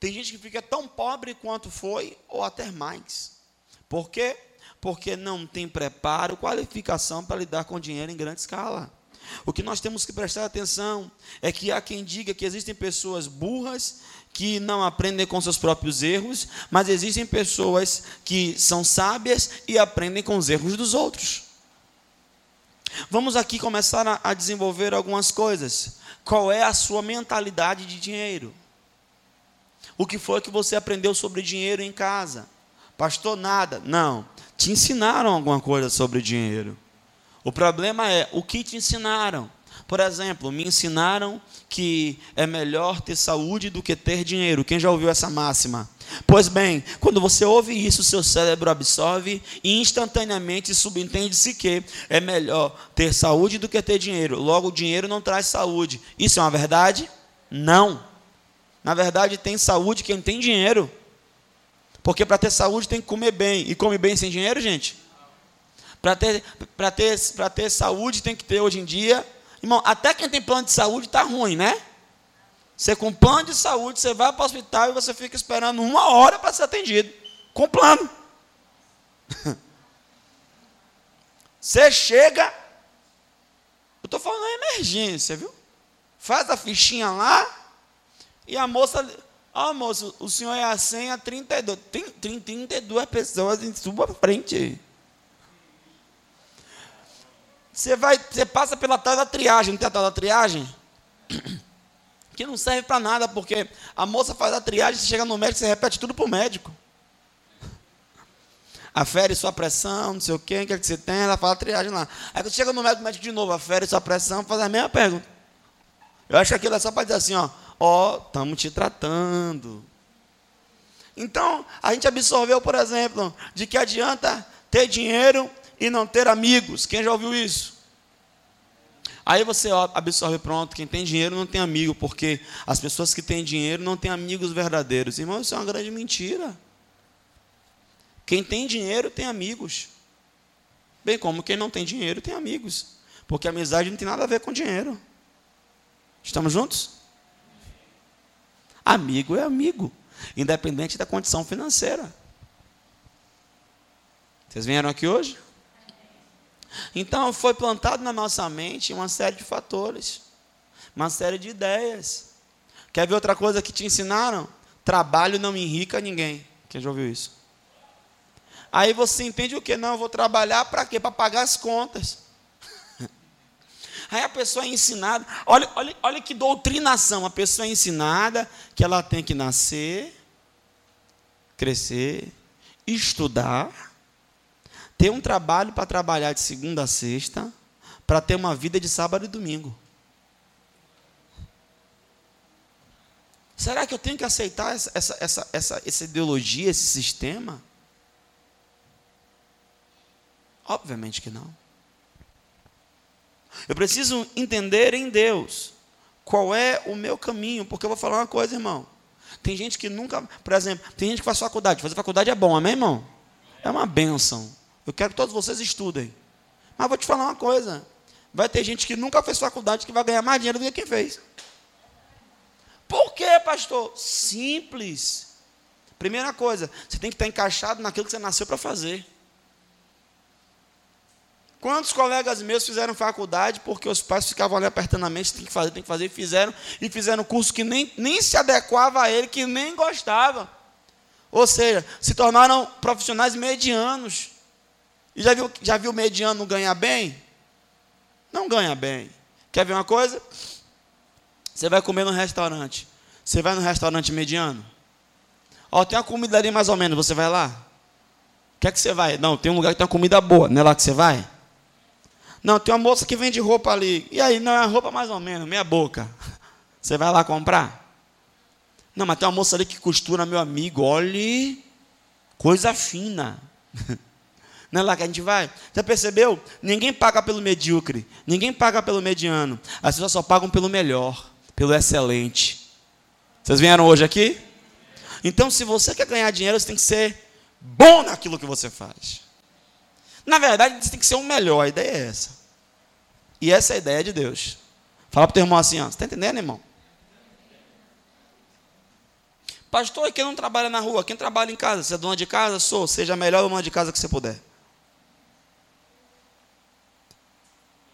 Tem gente que fica tão pobre quanto foi, ou até mais. Por quê? Porque não tem preparo, qualificação para lidar com dinheiro em grande escala. O que nós temos que prestar atenção é que há quem diga que existem pessoas burras que não aprendem com seus próprios erros, mas existem pessoas que são sábias e aprendem com os erros dos outros. Vamos aqui começar a, desenvolver algumas coisas. Qual é a sua mentalidade de dinheiro? O que foi que você aprendeu sobre dinheiro em casa? Pastor, nada. Não. Te ensinaram alguma coisa sobre dinheiro. O problema é o que te ensinaram. Por exemplo, me ensinaram que é melhor ter saúde do que ter dinheiro. Quem já ouviu essa máxima? Pois bem, quando você ouve isso, seu cérebro absorve e instantaneamente subentende-se que é melhor ter saúde do que ter dinheiro. Logo, dinheiro não traz saúde. Isso é uma verdade? Não. Na verdade, tem saúde quem tem dinheiro. Porque para ter saúde tem que comer bem. E come bem sem dinheiro, gente? Para ter, ter, ter saúde tem que ter hoje em dia. Irmão, até quem tem plano de saúde está ruim, né? Você com plano de saúde, você vai para o hospital e você fica esperando uma hora para ser atendido. Com plano. Você chega. Eu estou falando em emergência, viu? Faz a fichinha lá. E a moça. Ó, oh, moço, o senhor é a senha 32. Tem 32 pessoas em sua frente. Você vai, você passa pela tal da triagem, não tem a tal da triagem? Que não serve para nada, porque a moça faz a triagem, você chega no médico, você repete tudo para o médico. Afere sua pressão, não sei o quê, o que, é que você tem, ela fala a triagem lá. Aí você chega no médico, médico de novo, afere sua pressão, faz a mesma pergunta. Eu acho que aquilo é só para dizer assim, ó, ó, estamos te tratando. Então, a gente absorveu, por exemplo, de que adianta ter dinheiro e não ter amigos. Quem já ouviu isso? Aí você absorve, pronto, quem tem dinheiro não tem amigo, porque as pessoas que têm dinheiro não têm amigos verdadeiros. Irmão, isso é uma grande mentira. Quem tem dinheiro tem amigos. Bem como quem não tem dinheiro tem amigos. Porque amizade não tem nada a ver com dinheiro. Estamos juntos? Amigo é amigo, independente da condição financeira. Vocês vieram aqui hoje? Então foi plantado na nossa mente uma série de fatores, uma série de ideias. Quer ver outra coisa que te ensinaram? Trabalho não enrica ninguém. Quem já ouviu isso? Aí você entende o que? Não, eu vou trabalhar para quê? Para pagar as contas. Aí a pessoa é ensinada, olha, olha, olha que doutrinação, a pessoa é ensinada que ela tem que nascer, crescer, estudar, ter um trabalho para trabalhar de segunda a sexta, para ter uma vida de sábado e domingo. Será que eu tenho que aceitar essa, essa, essa, essa, essa ideologia, esse sistema? Obviamente que não. Eu preciso entender em Deus qual é o meu caminho, porque eu vou falar uma coisa, irmão. Tem gente que nunca, por exemplo, tem gente que faz faculdade. Fazer faculdade é bom, amém, irmão? É uma benção. Eu quero que todos vocês estudem. Mas vou te falar uma coisa: vai ter gente que nunca fez faculdade que vai ganhar mais dinheiro do que quem fez. Por quê, pastor? Simples. Primeira coisa, você tem que estar encaixado naquilo que você nasceu para fazer. Quantos colegas meus fizeram faculdade porque os pais ficavam ali apertando a mente, tem que fazer, tem que fazer, e fizeram, e fizeram curso que nem, nem se adequava a ele, que nem gostava. Ou seja, se tornaram profissionais medianos. E já viu, já viu mediano ganhar bem? Não ganha bem. Quer ver uma coisa? Você vai comer no restaurante. Você vai no restaurante mediano. Ó, tem uma comida ali mais ou menos, você vai lá? Quer é que você vai? Não, tem um lugar que tem uma comida boa, não é lá que você vai? Não, tem uma moça que vende roupa ali. E aí, não, é roupa mais ou menos, meia boca. Você vai lá comprar? Não, mas tem uma moça ali que costura, meu amigo, olhe, coisa fina. Não é lá que a gente vai? Já percebeu? Ninguém paga pelo medíocre, ninguém paga pelo mediano. As pessoas só pagam pelo melhor, pelo excelente. Vocês vieram hoje aqui? Então, se você quer ganhar dinheiro, você tem que ser bom naquilo que você faz. Na verdade, você tem que ser o melhor. A ideia é essa. E essa é a ideia de Deus. Fala para o teu irmão assim: ó, você está entendendo, irmão? Pastor, e quem não trabalha na rua? Quem trabalha em casa? Você é dona de casa? Sou. Seja a melhor dona de casa que você puder.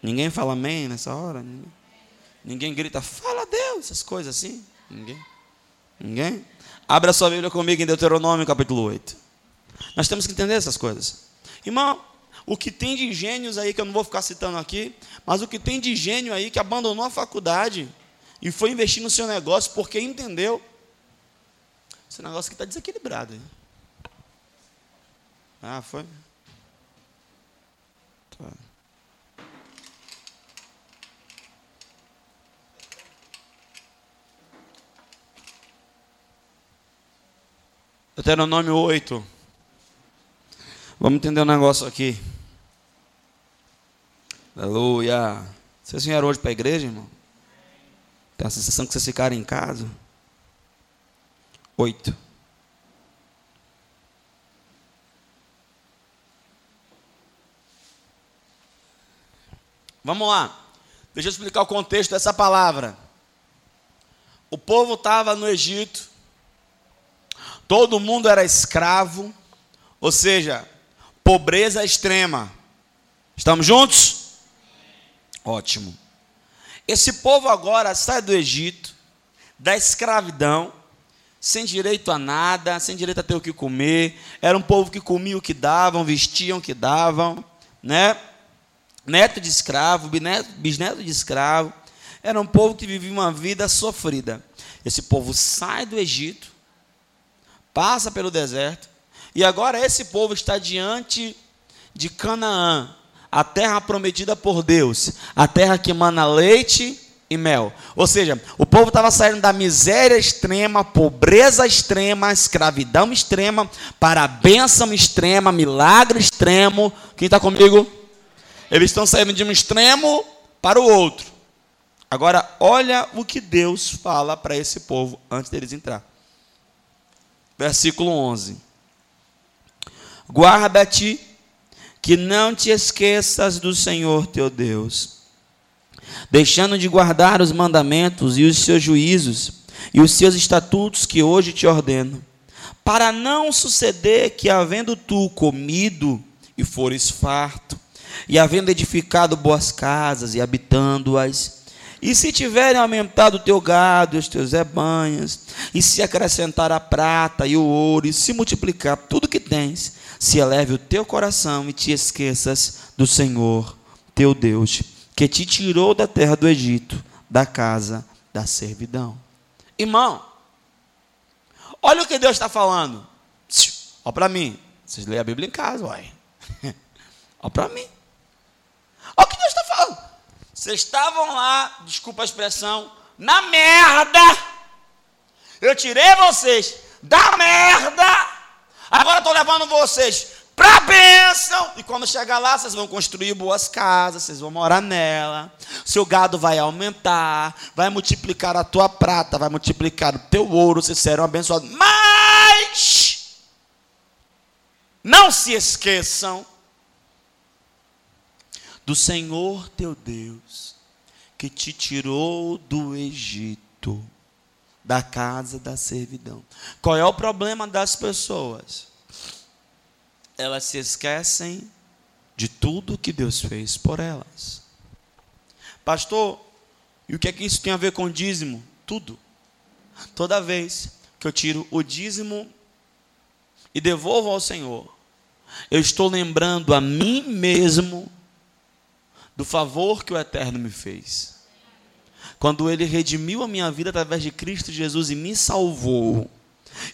Ninguém fala amém nessa hora? Ninguém, Ninguém grita, fala Deus, essas coisas assim. Ninguém. Ninguém? Abra sua Bíblia comigo em Deuteronômio capítulo 8. Nós temos que entender essas coisas. Irmão, o que tem de gênios aí, que eu não vou ficar citando aqui, mas o que tem de gênio aí que abandonou a faculdade e foi investir no seu negócio porque entendeu. Esse negócio aqui está desequilibrado. Hein? Ah, foi? Tá. Deuteronômio 8. Vamos entender um negócio aqui. Aleluia. Vocês vieram hoje para a igreja, irmão? Tem a sensação que vocês ficaram em casa? Oito. Vamos lá. Deixa eu explicar o contexto dessa palavra. O povo estava no Egito. Todo mundo era escravo. Ou seja, pobreza extrema. Estamos juntos? Ótimo. Esse povo agora sai do Egito, da escravidão, sem direito a nada, sem direito a ter o que comer. Era um povo que comia o que davam, vestiam o que davam, né? Neto de escravo, bisneto, bisneto de escravo. Era um povo que vivia uma vida sofrida. Esse povo sai do Egito, passa pelo deserto, e agora esse povo está diante de Canaã, a terra prometida por Deus, a terra que mana leite e mel. Ou seja, o povo estava saindo da miséria extrema, pobreza extrema, escravidão extrema, para a bênção extrema, milagre extremo. Quem está comigo? Eles estão saindo de um extremo para o outro. Agora, olha o que Deus fala para esse povo antes deles entrar. Versículo 11. Guarda-te, que não te esqueças do Senhor teu Deus, deixando de guardar os mandamentos e os seus juízos e os seus estatutos que hoje te ordeno, para não suceder que, havendo tu comido e fores farto, e havendo edificado boas casas e habitando-as, e se tiverem aumentado o teu gado, os teus rebanhos, e se acrescentar a prata e o ouro, e se multiplicar tudo que tens, se eleve o teu coração e te esqueças do Senhor, teu Deus, que te tirou da terra do Egito, da casa da servidão. Irmão, olha o que Deus está falando. Olha para mim. Vocês leem a Bíblia em casa, uai. Olha para mim. Olha o que Deus está falando. Vocês estavam lá, desculpa a expressão, na merda. Eu tirei vocês da merda. Agora estou levando vocês para a bênção. E quando chegar lá, vocês vão construir boas casas, vocês vão morar nela. Seu gado vai aumentar, vai multiplicar a tua prata, vai multiplicar o teu ouro, vocês serão abençoados. Mas não se esqueçam do Senhor teu Deus, que te tirou do Egito, da casa da servidão. Qual é o problema das pessoas? Elas se esquecem de tudo que Deus fez por elas. Pastor, e o que é que isso tem a ver com dízimo? Tudo. Toda vez que eu tiro o dízimo e devolvo ao Senhor, eu estou lembrando a mim mesmo do favor que o Eterno me fez. Quando ele redimiu a minha vida através de Cristo Jesus e me salvou,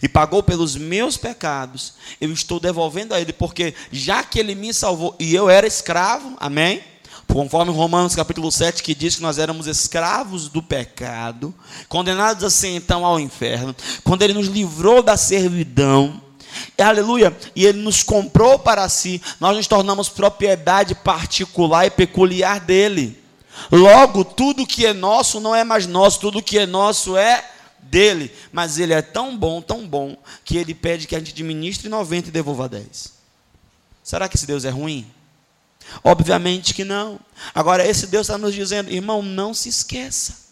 e pagou pelos meus pecados, eu estou devolvendo a ele, porque já que ele me salvou e eu era escravo, amém? Conforme Romanos capítulo 7, que diz que nós éramos escravos do pecado, condenados assim então ao inferno, quando ele nos livrou da servidão, Aleluia. E ele nos comprou para si. Nós nos tornamos propriedade particular e peculiar dele. Logo, tudo que é nosso não é mais nosso, tudo que é nosso é dele. Mas ele é tão bom, tão bom, que ele pede que a gente administre 90 e devolva 10. Será que esse Deus é ruim? Obviamente que não. Agora, esse Deus está nos dizendo, irmão, não se esqueça.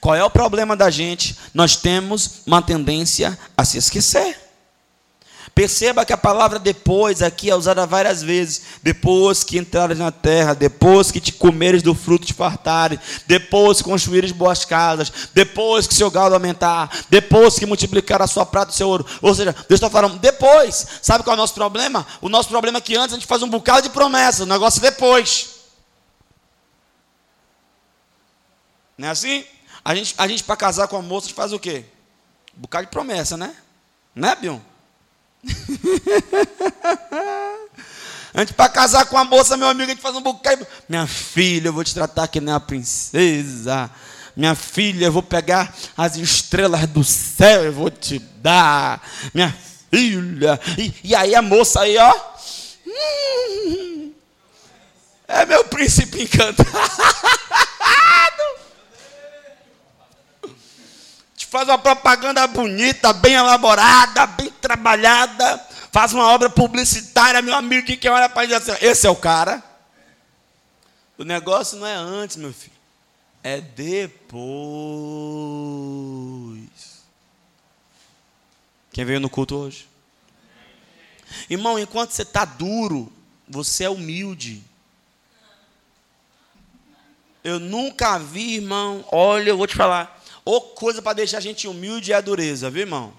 Qual é o problema da gente? Nós temos uma tendência a se esquecer. Perceba que a palavra depois aqui é usada várias vezes. Depois que entrares na terra, depois que te comeres do fruto te fartares, depois que construíres boas casas, depois que seu gado aumentar, depois que multiplicar a sua prata e o seu ouro. Ou seja, Deus está falando depois. Sabe qual é o nosso problema? O nosso problema é que antes a gente faz um bocado de promessa, o negócio é depois. Não é assim? A gente, a gente para casar com a moça, a gente faz o quê? Um bocado de promessa, né? Né, Bion? Antes para casar com a moça, meu amigo, a gente faz um bocado. Minha filha, eu vou te tratar que nem a princesa. Minha filha, eu vou pegar as estrelas do céu, eu vou te dar. Minha filha. E, e aí a moça aí, ó. Hum, é meu príncipe encantado. faz uma propaganda bonita, bem elaborada, bem trabalhada, faz uma obra publicitária, meu amigo, que olha para dizer assim, esse é o cara. O negócio não é antes, meu filho, é depois. Quem veio no culto hoje? Irmão, enquanto você está duro, você é humilde. Eu nunca vi, irmão, olha, eu vou te falar. Ou coisa para deixar a gente humilde é a dureza, viu, irmão?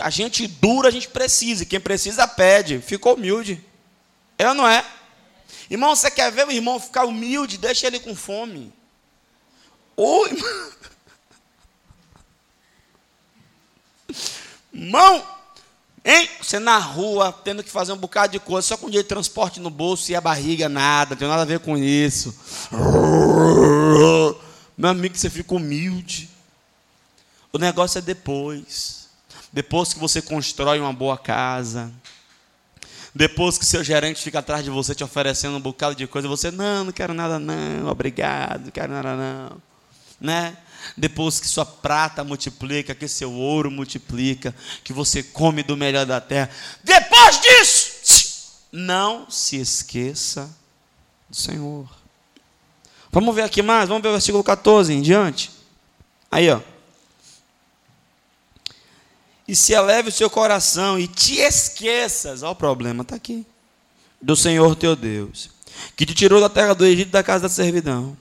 A gente dura, a gente precisa. Quem precisa, pede. Ficou humilde. Eu não é? Irmão, você quer ver o irmão ficar humilde? Deixa ele com fome. Ou, irmão. Irmão, hein? Você na rua, tendo que fazer um bocado de coisa, só com dinheiro de transporte no bolso e a barriga, nada, não tem nada a ver com isso. Meu amigo, você fica humilde. O negócio é depois. Depois que você constrói uma boa casa. Depois que seu gerente fica atrás de você te oferecendo um bocado de coisa, você, não, não quero nada não, obrigado, não quero nada não. Né? Depois que sua prata multiplica, que seu ouro multiplica, que você come do melhor da terra. Depois disso, não se esqueça do Senhor. Vamos ver aqui mais, vamos ver o versículo 14 em diante. Aí, ó. E se eleve o seu coração e te esqueças, ó, o problema está aqui, do Senhor teu Deus, que te tirou da terra do Egito, da casa da servidão,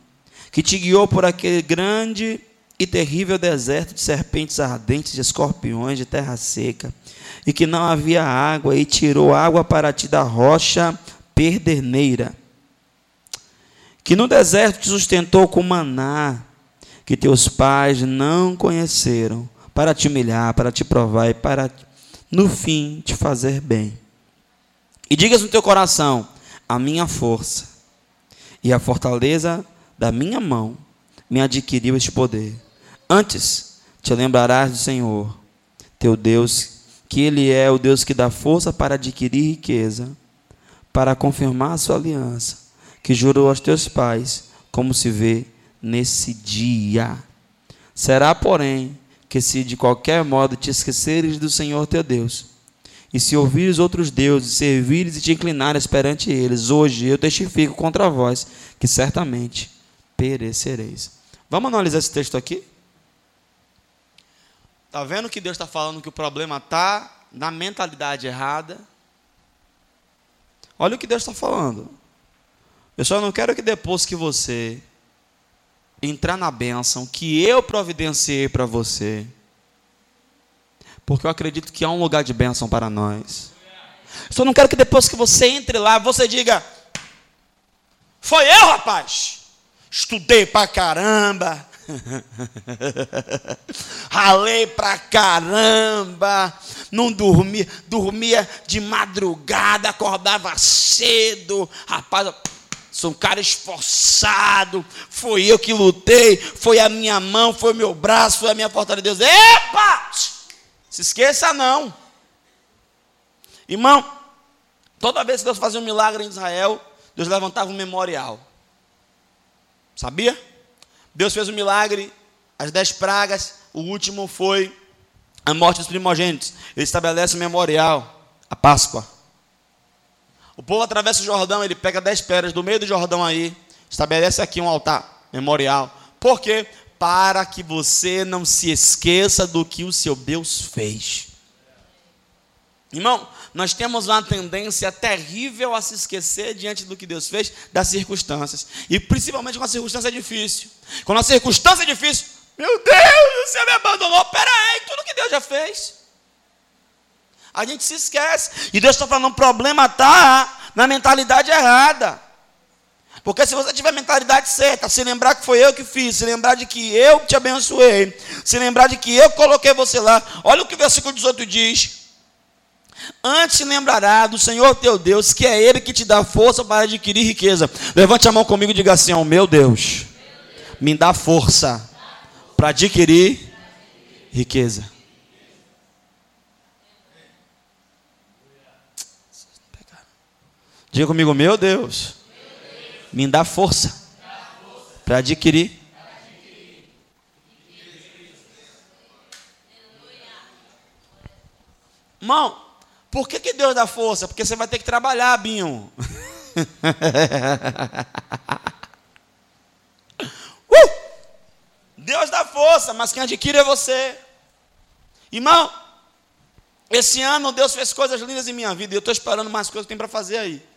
que te guiou por aquele grande e terrível deserto de serpentes ardentes, de escorpiões, de terra seca, e que não havia água, e tirou água para ti da rocha perderneira que no deserto te sustentou com maná, que teus pais não conheceram, para te humilhar, para te provar e para, no fim, te fazer bem. E digas no teu coração: a minha força e a fortaleza da minha mão me adquiriu este poder. Antes te lembrarás do Senhor, teu Deus, que Ele é o Deus que dá força para adquirir riqueza, para confirmar a sua aliança que jurou aos teus pais, como se vê nesse dia. Será, porém, que se de qualquer modo te esqueceres do Senhor teu Deus, e se ouvires outros deuses, servires e te inclinares perante eles, hoje eu testifico contra vós que certamente perecereis. Vamos analisar esse texto aqui? Está vendo que Deus está falando que o problema está na mentalidade errada? Olha o que Deus está falando. Eu só não quero que depois que você entrar na bênção que eu providenciei para você, porque eu acredito que há um lugar de bênção para nós. Só não quero que depois que você entre lá, você diga: Foi eu, rapaz. Estudei pra caramba. Ralei pra caramba. Não dormia, dormia de madrugada, acordava cedo. Rapaz, Sou um cara esforçado. Foi eu que lutei. Foi a minha mão, foi o meu braço, foi a minha fortaleza. Deus, epa! Se esqueça não. Irmão, toda vez que Deus fazia um milagre em Israel, Deus levantava um memorial. Sabia? Deus fez um milagre, as dez pragas, o último foi a morte dos primogênitos. Ele estabelece um memorial, a Páscoa. O povo atravessa o Jordão, ele pega dez pedras do meio do Jordão aí, estabelece aqui um altar memorial, Por quê? Para que você não se esqueça do que o seu Deus fez. Irmão, nós temos uma tendência terrível a se esquecer diante do que Deus fez, das circunstâncias. E principalmente quando a circunstância é difícil. Quando a circunstância é difícil, meu Deus, você me abandonou. Pera aí, tudo que Deus já fez. A gente se esquece. E Deus está falando, o problema está na mentalidade errada. Porque se você tiver a mentalidade certa, se lembrar que foi eu que fiz, se lembrar de que eu te abençoei, se lembrar de que eu coloquei você lá, olha o que o versículo 18 diz. Antes lembrará do Senhor teu Deus, que é Ele que te dá força para adquirir riqueza. Levante a mão comigo e diga assim: oh, Meu Deus, me dá força para adquirir riqueza. Diga comigo, meu Deus, me dá força para adquirir. Irmão, por que, que Deus dá força? Porque você vai ter que trabalhar, Binho. uh! Deus dá força, mas quem adquire é você. Irmão, esse ano Deus fez coisas lindas em minha vida e eu estou esperando mais coisas que tem para fazer aí.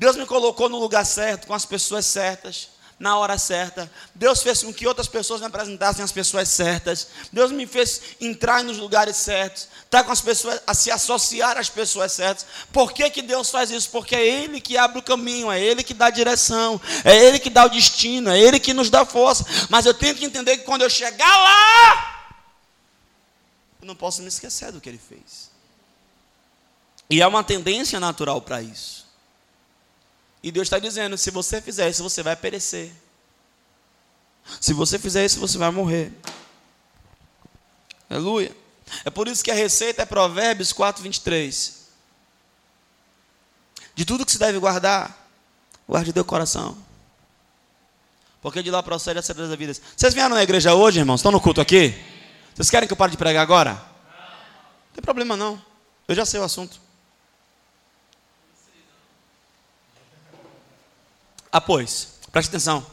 Deus me colocou no lugar certo, com as pessoas certas na hora certa. Deus fez com que outras pessoas me apresentassem as pessoas certas. Deus me fez entrar nos lugares certos, estar tá com as pessoas, a se associar às pessoas certas. Por que, que Deus faz isso? Porque é Ele que abre o caminho, é Ele que dá a direção, é Ele que dá o destino, é Ele que nos dá força. Mas eu tenho que entender que quando eu chegar lá, eu não posso me esquecer do que Ele fez. E há uma tendência natural para isso. E Deus está dizendo: se você fizer isso, você vai perecer. Se você fizer isso, você vai morrer. Aleluia. É por isso que a receita é Provérbios 4, 23. De tudo que se deve guardar, guarde teu coração. Porque de lá procede a certeza da vida. Vocês vieram na igreja hoje, irmãos? Estão no culto aqui? Vocês querem que eu pare de pregar agora? Não tem problema não. Eu já sei o assunto. Ah, pois, preste atenção.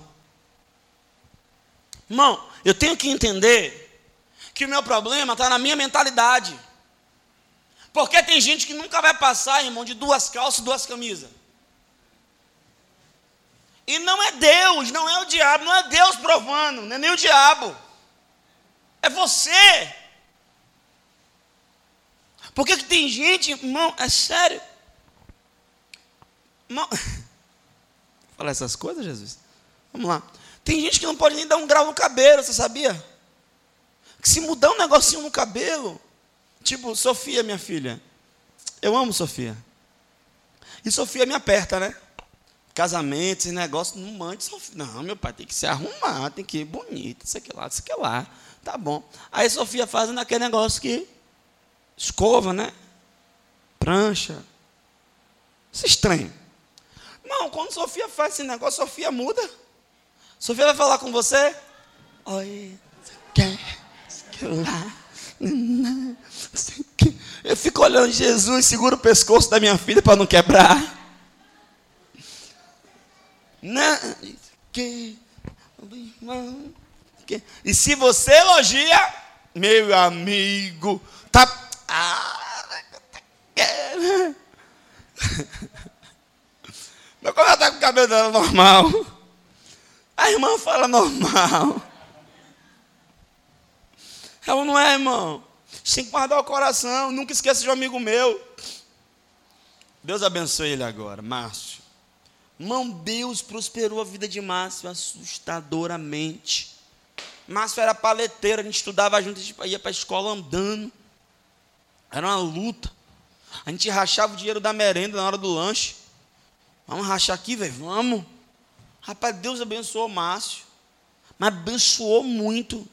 Irmão, eu tenho que entender que o meu problema está na minha mentalidade. Porque tem gente que nunca vai passar, irmão, de duas calças e duas camisas. E não é Deus, não é o diabo, não é Deus provando, não é nem o diabo. É você. Porque que tem gente, irmão, é sério. Irmão, falar essas coisas, Jesus? Vamos lá. Tem gente que não pode nem dar um grau no cabelo, você sabia? Que se mudar um negocinho no cabelo, tipo, Sofia, minha filha. Eu amo Sofia. E Sofia me aperta, né? Casamento, esse negócio, não mande Sofia. Não, meu pai, tem que se arrumar, tem que ir bonito, isso aqui lá, isso aqui lá. Tá bom. Aí Sofia faz aquele negócio que escova, né? Prancha. Isso é estranho. Não, quando Sofia faz esse negócio, Sofia muda. Sofia vai falar com você. Oi, eu fico olhando Jesus, seguro o pescoço da minha filha para não quebrar. E se você elogia, meu amigo, tá. Ah, mas quando ela está com o cabelo dela normal, a irmã fala normal. Ela não é, irmão. Tem que guardar o coração. Nunca esqueça de um amigo meu. Deus abençoe ele agora, Márcio. Irmão, Deus prosperou a vida de Márcio assustadoramente. Márcio era paleteiro, a gente estudava junto, a gente ia para a escola andando. Era uma luta. A gente rachava o dinheiro da merenda na hora do lanche. Vamos rachar aqui, velho? Vamos. Rapaz, Deus abençoou o Márcio. Mas abençoou muito.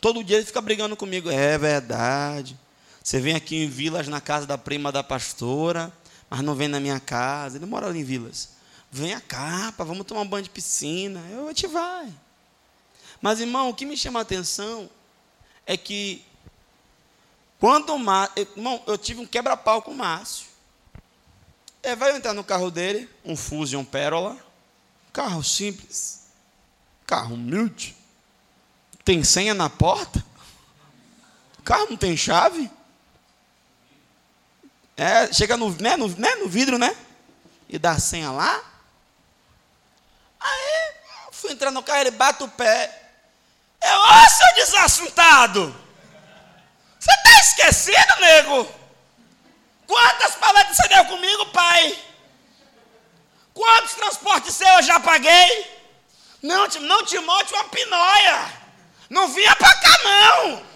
Todo dia ele fica brigando comigo. É verdade. Você vem aqui em Vilas na casa da prima da pastora, mas não vem na minha casa. Ele mora ali em Vilas. Venha cá, pá, vamos tomar um banho de piscina. Eu, a gente vai. Mas, irmão, o que me chama a atenção é que quando o Márcio. Irmão, eu tive um quebra-pau com o Márcio. É, vai entrar no carro dele, um Fusion Pérola, carro simples, carro humilde. Tem senha na porta? Carro não tem chave? É, chega no, né, no, né, no vidro, né? E dá a senha lá. Aí, fui entrar no carro, ele bate o pé. Eu, ô seu desassuntado! Você está esquecido, nego? Quantas paletas você deu comigo, pai? Quantos transportes seus eu já paguei? Não, não te monte uma pinóia. Não vinha para cá, não.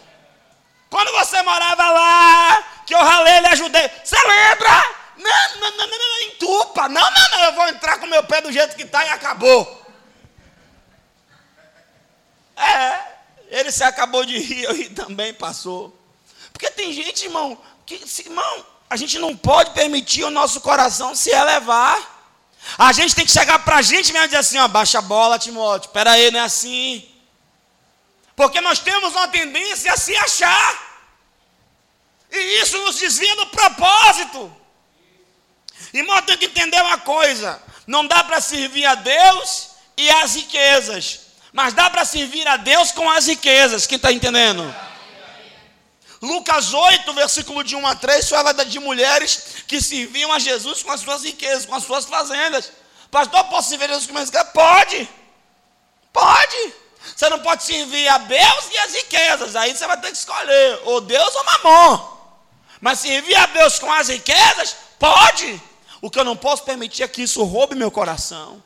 Quando você morava lá, que eu ralei e ajudei. Você lembra? Não, não, não, não, não, entupa. Não, não, não, eu vou entrar com meu pé do jeito que está e acabou. É, ele se acabou de rir, eu ri também, passou. Porque tem gente, irmão, que, irmão, a gente não pode permitir o nosso coração se elevar. A gente tem que chegar para a gente mesmo e dizer assim, ó, baixa a bola, Timóteo, espera aí, não é assim. Porque nós temos uma tendência a se achar. E isso nos desvia do propósito. Irmão, tem que entender uma coisa: não dá para servir a Deus e as riquezas, mas dá para servir a Deus com as riquezas. Quem está entendendo? Lucas 8, versículo de 1 a 3, fala de mulheres que serviam a Jesus com as suas riquezas, com as suas fazendas. Pastor, posso servir a Jesus com as riquezas? Pode. Pode. Você não pode servir a Deus e as riquezas. Aí você vai ter que escolher, ou Deus ou mamon. Mas servir a Deus com as riquezas, pode. O que eu não posso permitir é que isso roube meu coração.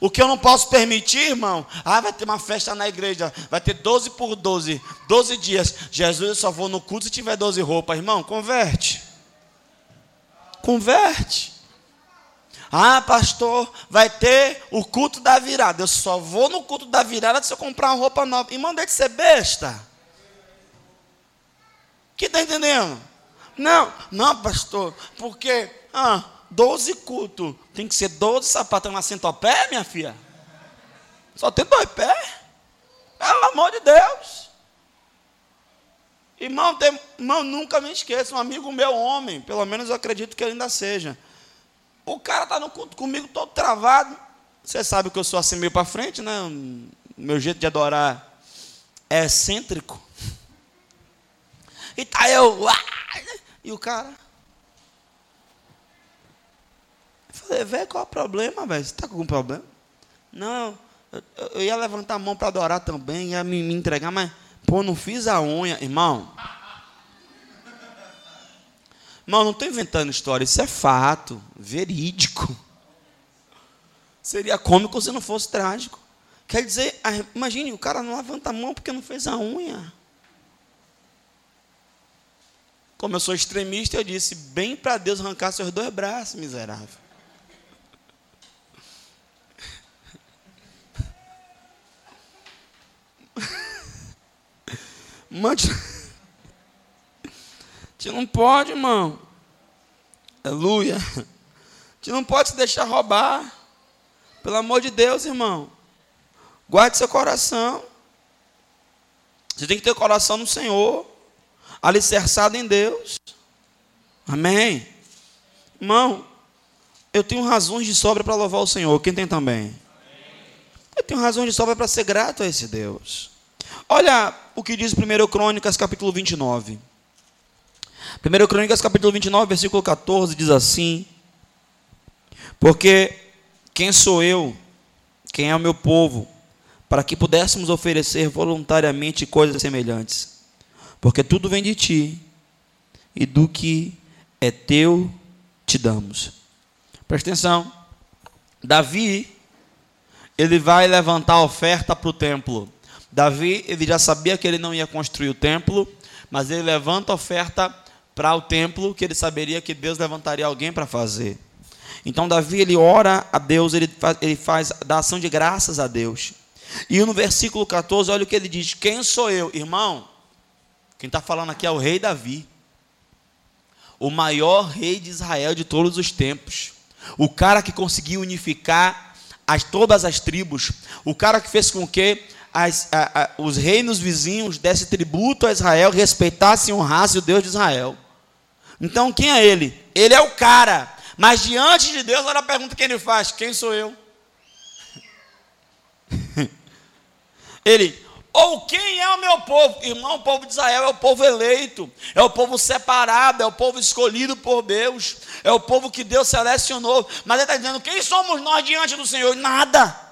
O que eu não posso permitir, irmão, ah, vai ter uma festa na igreja, vai ter 12 por 12, 12 dias. Jesus, eu só vou no culto se tiver 12 roupas. Irmão, converte. Converte. Ah, pastor, vai ter o culto da virada. Eu só vou no culto da virada se eu comprar uma roupa nova. Irmão, deixa de ser besta. Que está entendendo? Não, não, pastor, porque ah, 12 cultos. Tem que ser 12 sapatos na centopé, minha filha? Só tem dois pés? Pelo amor de Deus. Irmão, tem, irmão, nunca me esqueça, um amigo meu, homem, pelo menos eu acredito que ele ainda seja. O cara está no culto comigo todo travado. Você sabe que eu sou assim meio para frente, né? Meu jeito de adorar é excêntrico. E tá eu, e o cara, falei, velho, qual é o problema, velho? Você está com algum problema? Não, eu, eu, ia levantar a mão para adorar também, ia me, me entregar, mas, pô, não fiz a unha, irmão. Irmão, não estou inventando história, isso é fato, verídico. Seria cômico se não fosse trágico. Quer dizer, imagine, o cara não levanta a mão porque não fez a unha. Como eu sou extremista, eu disse: bem para Deus arrancar seus dois braços, miserável. Mande. Você não pode, irmão. Aleluia. Você não pode se deixar roubar. Pelo amor de Deus, irmão. Guarde seu coração. Você tem que ter o coração no Senhor. Alicerçado em Deus. Amém. Irmão, eu tenho razões de sobra para louvar o Senhor. Quem tem também? Eu tenho razões de sobra para ser grato a esse Deus. Olha o que diz 1 Crônicas, capítulo 29. 1 Crônicas, capítulo 29, versículo 14, diz assim: Porque quem sou eu, quem é o meu povo, para que pudéssemos oferecer voluntariamente coisas semelhantes? Porque tudo vem de ti, e do que é teu te damos. Presta atenção. Davi, ele vai levantar a oferta para o templo. Davi, ele já sabia que ele não ia construir o templo, mas ele levanta a oferta para o templo, que ele saberia que Deus levantaria alguém para fazer. Então Davi, ele ora a Deus, ele faz, ele faz da ação de graças a Deus. E no versículo 14, olha o que ele diz: Quem sou eu? Irmão, quem está falando aqui é o rei Davi, o maior rei de Israel de todos os tempos, o cara que conseguiu unificar as, todas as tribos, o cara que fez com que as, a, a, os reinos vizinhos dessem tributo a Israel, respeitassem e honrassem o Deus de Israel. Então, quem é ele? Ele é o cara. Mas diante de Deus, olha a pergunta que ele faz: Quem sou eu? ele, Ou quem é o meu povo? Irmão, o povo de Israel é o povo eleito, é o povo separado, é o povo escolhido por Deus, é o povo que Deus selecionou. Mas ele está dizendo: quem somos nós diante do Senhor? Nada.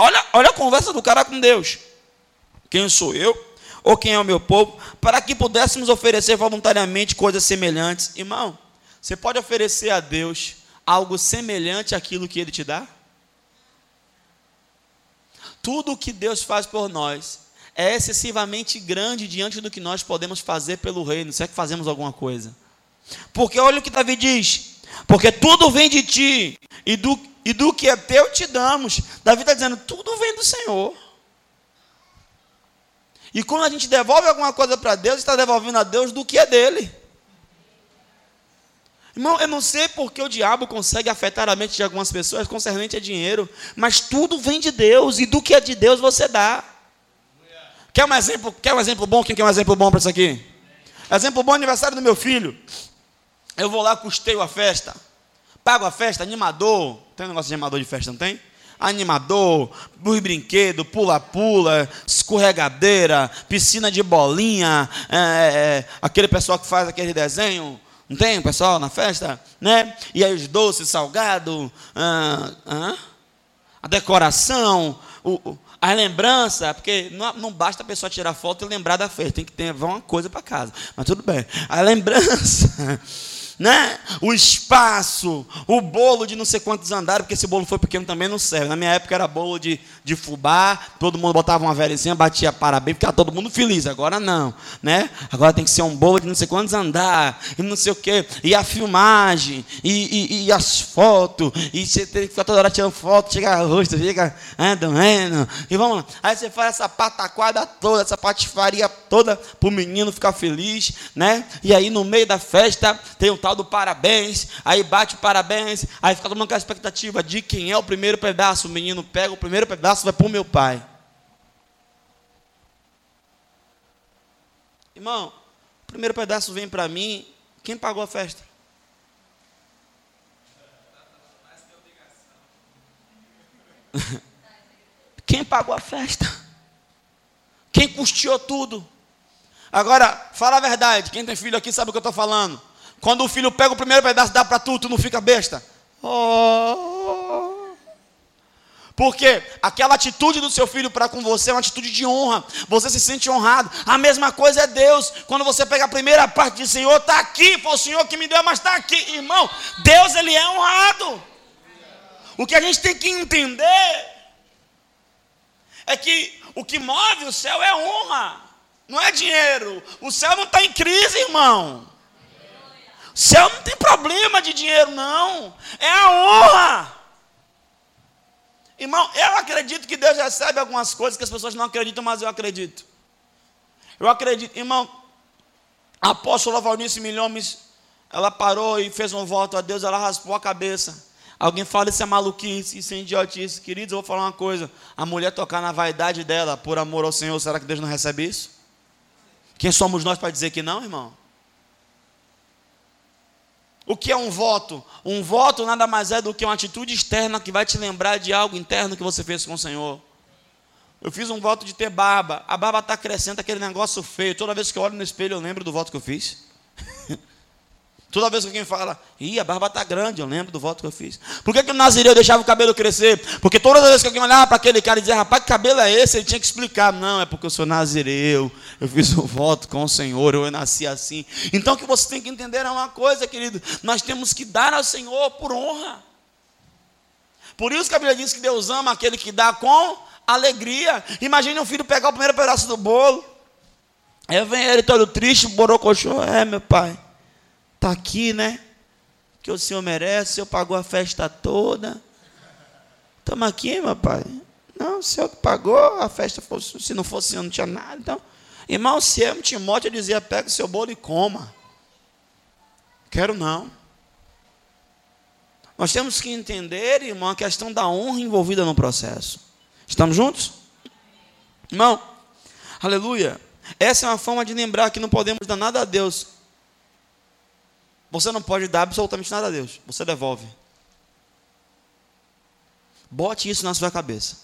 Olha, olha a conversa do cara com Deus. Quem sou eu? Ou quem é o meu povo? Para que pudéssemos oferecer voluntariamente coisas semelhantes. Irmão, você pode oferecer a Deus algo semelhante àquilo que Ele te dá? Tudo o que Deus faz por nós é excessivamente grande diante do que nós podemos fazer pelo reino, se é que fazemos alguma coisa. Porque olha o que Davi diz: porque tudo vem de ti, e do, e do que é teu te damos. Davi está dizendo: tudo vem do Senhor. E quando a gente devolve alguma coisa para Deus, está devolvendo a Deus do que é dele. Irmão, eu não sei porque o diabo consegue afetar a mente de algumas pessoas concernente a dinheiro, mas tudo vem de Deus, e do que é de Deus você dá. Quer um exemplo, quer um exemplo bom? Quem quer um exemplo bom para isso aqui? Exemplo bom, aniversário do meu filho. Eu vou lá, custeio a festa. Pago a festa, animador. Tem um negócio de animador de festa, não tem? Animador, brinquedo, pula-pula, escorregadeira, piscina de bolinha, é, é, aquele pessoal que faz aquele desenho, não tem pessoal na festa? Né? E aí os doces, salgado, ah, ah, a decoração, o, a lembrança, porque não, não, basta a pessoa tirar foto e lembrar da festa, tem que ter uma coisa para casa. Mas tudo bem. A lembrança né? O espaço, o bolo de não sei quantos andares, porque esse bolo foi pequeno também não serve. Na minha época era bolo de, de fubá, todo mundo botava uma velhinha, batia parabéns, ficava todo mundo feliz. Agora não, né? Agora tem que ser um bolo de não sei quantos andares, e não sei o quê, e a filmagem, e, e, e as fotos, e você tem que ficar toda hora tirando foto, chega a rosto, fica ah, doendo, e vamos lá. Aí você faz essa pataquada toda, essa patifaria toda para o menino ficar feliz, né? E aí no meio da festa tem o tal do parabéns, aí bate parabéns, aí fica todo mundo com a expectativa de quem é o primeiro pedaço. O menino pega o primeiro pedaço vai para o meu pai. Irmão, o primeiro pedaço vem para mim, quem pagou a festa? Quem pagou a festa? Quem custeou tudo? Agora, fala a verdade. Quem tem filho aqui sabe o que eu estou falando. Quando o filho pega o primeiro pedaço dá para tu, tu não fica besta. Oh. Porque aquela atitude do seu filho para com você é uma atitude de honra. Você se sente honrado. A mesma coisa é Deus. Quando você pega a primeira parte de Senhor, está aqui. Foi o Senhor que me deu, mas está aqui. Irmão, Deus ele é honrado. O que a gente tem que entender é que o que move o céu é honra, não é dinheiro. O céu não está em crise, irmão. Céu não tem problema de dinheiro, não. É a honra. Irmão, eu acredito que Deus recebe algumas coisas que as pessoas não acreditam, mas eu acredito. Eu acredito, irmão. A apóstola Valnice Milhomes, ela parou e fez um voto a Deus, ela raspou a cabeça. Alguém fala isso é maluquice, isso é idiotice. Queridos, eu vou falar uma coisa. A mulher tocar na vaidade dela por amor ao Senhor, será que Deus não recebe isso? Quem somos nós para dizer que não, irmão? O que é um voto? Um voto nada mais é do que uma atitude externa que vai te lembrar de algo interno que você fez com o Senhor. Eu fiz um voto de ter barba. A barba está crescendo, aquele negócio feio. Toda vez que eu olho no espelho, eu lembro do voto que eu fiz. Toda vez que alguém fala, ih, a barba está grande, eu lembro do voto que eu fiz. Por que, que o Nazireu deixava o cabelo crescer? Porque toda vez que alguém olhava para aquele cara e dizia, rapaz, que cabelo é esse? Ele tinha que explicar. Não, é porque eu sou Nazireu, eu fiz o voto com o Senhor, eu nasci assim. Então o que você tem que entender é uma coisa, querido: nós temos que dar ao Senhor por honra. Por isso que a Bíblia diz que Deus ama aquele que dá com alegria. Imagine um filho pegar o primeiro pedaço do bolo. Aí vem ele todo triste, borocochô. É, meu pai. Está aqui, né? Que o Senhor merece, o Senhor pagou a festa toda. Estamos aqui, meu pai. Não, o Senhor que pagou, a festa se não fosse, não tinha nada. Então, irmão, se eu Timóteo, eu dizia, pega o seu bolo e coma. Quero não. Nós temos que entender, irmão, a questão da honra envolvida no processo. Estamos juntos? Irmão, aleluia. Essa é uma forma de lembrar que não podemos dar nada a Deus você não pode dar absolutamente nada a Deus. Você devolve. Bote isso na sua cabeça.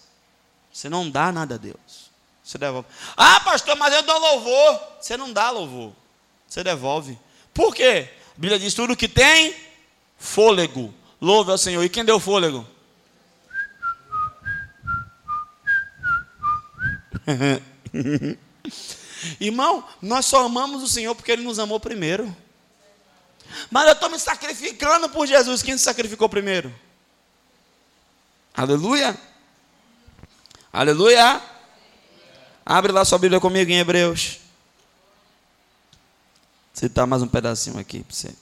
Você não dá nada a Deus. Você devolve. Ah, pastor, mas eu dou louvor. Você não dá louvor. Você devolve. Por quê? A Bíblia diz: tudo que tem fôlego. Louve ao Senhor. E quem deu fôlego? Irmão, nós só amamos o Senhor porque Ele nos amou primeiro. Mas eu estou me sacrificando por Jesus. Quem se sacrificou primeiro? Aleluia. Aleluia. Abre lá sua Bíblia comigo em Hebreus. Citar mais um pedacinho aqui para você.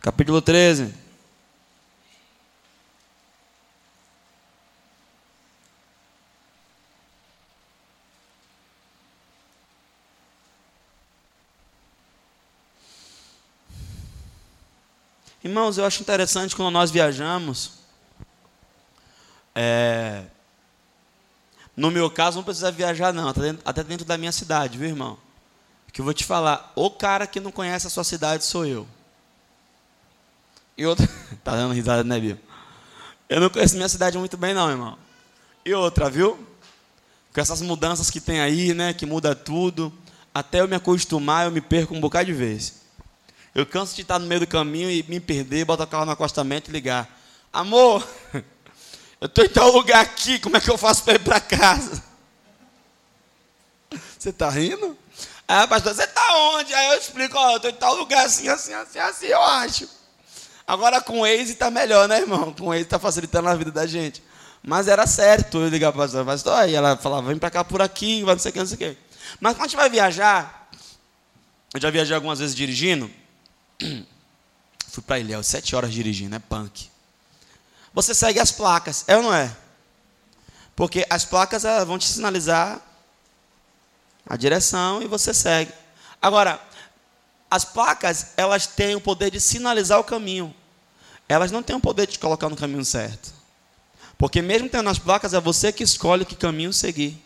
Capítulo 13. Irmãos, eu acho interessante quando nós viajamos. É, no meu caso, não precisa viajar, não, até dentro da minha cidade, viu, irmão? Que eu vou te falar, o cara que não conhece a sua cidade sou eu. E outra. tá dando risada, né, Bíblia? Eu não conheço minha cidade muito bem, não, irmão. E outra, viu? Com essas mudanças que tem aí, né? Que muda tudo. Até eu me acostumar, eu me perco um bocado de vezes. Eu canso de estar no meio do caminho e me perder, botar o carro no acostamento e ligar. Amor, eu estou em tal lugar aqui, como é que eu faço para ir para casa? Você está rindo? Aí, pastor, você está onde? Aí eu explico, ó, eu estou em tal lugar assim, assim, assim, assim, eu acho. Agora com o Waze está melhor, né, irmão? Com o Waze está facilitando a vida da gente. Mas era certo eu ligar para a pastora, pastor, aí ela falava, vem para cá por aqui, vai não sei o que, não sei o que. Mas quando a gente vai viajar, eu já viajei algumas vezes dirigindo, Fui para Ilhéus, sete horas dirigindo, é punk. Você segue as placas, é ou não é? Porque as placas vão te sinalizar a direção e você segue. Agora, as placas, elas têm o poder de sinalizar o caminho. Elas não têm o poder de te colocar no caminho certo. Porque mesmo tendo as placas, é você que escolhe que caminho seguir.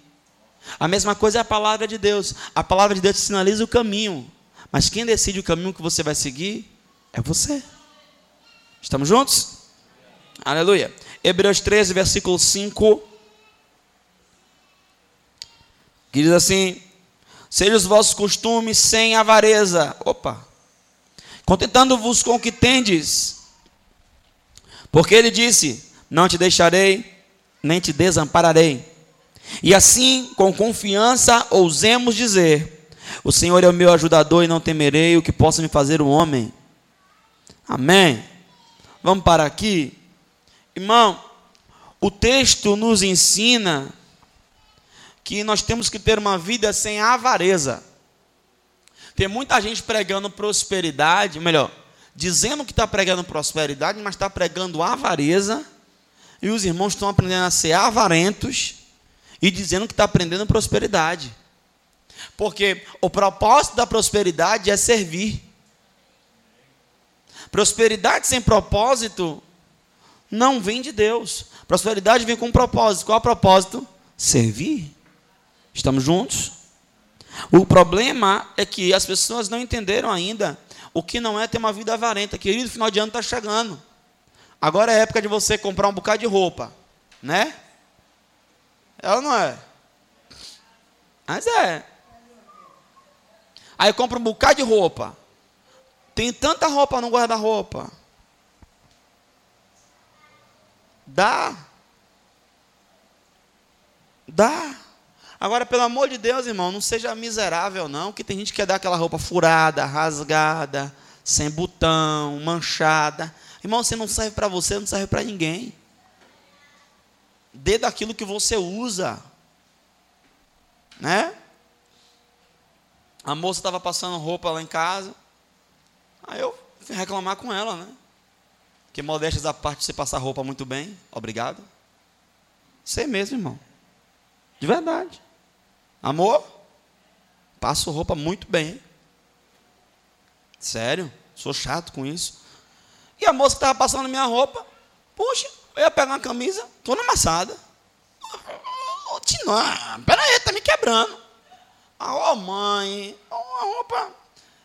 A mesma coisa é a palavra de Deus. A palavra de Deus te sinaliza o caminho. Mas quem decide o caminho que você vai seguir é você. Estamos juntos? Aleluia. Hebreus 13, versículo 5. Que diz assim: Sejam os vossos costumes sem avareza. Opa! Contentando-vos com o que tendes. Porque ele disse: Não te deixarei, nem te desampararei. E assim, com confiança, ousemos dizer: o Senhor é o meu ajudador e não temerei o que possa me fazer o homem. Amém. Vamos parar aqui. Irmão, o texto nos ensina que nós temos que ter uma vida sem avareza. Tem muita gente pregando prosperidade, melhor, dizendo que está pregando prosperidade, mas está pregando avareza, e os irmãos estão aprendendo a ser avarentos e dizendo que está aprendendo prosperidade. Porque o propósito da prosperidade é servir. Prosperidade sem propósito não vem de Deus. Prosperidade vem com um propósito. Qual é o propósito? Servir. Estamos juntos? O problema é que as pessoas não entenderam ainda o que não é ter uma vida avarenta. Querido, final de ano está chegando. Agora é época de você comprar um bocado de roupa, né? É ou não é? Mas é. Aí compra um bocado de roupa. Tem tanta roupa no guarda-roupa. Dá. Dá. Agora, pelo amor de Deus, irmão, não seja miserável, não, que tem gente que quer dar aquela roupa furada, rasgada, sem botão, manchada. Irmão, você não serve para você, não serve para ninguém. Dê daquilo que você usa. Né? A moça estava passando roupa lá em casa. Aí eu fui reclamar com ela, né? Que modéstia da parte de você passar roupa muito bem. Obrigado. Você mesmo, irmão. De verdade. Amor, passo roupa muito bem. Sério, sou chato com isso. E a moça que estava passando minha roupa, puxa, eu ia pegar uma camisa toda amassada. Ô, Tinã, peraí, tá me quebrando. Ah, oh, mãe, uma roupa.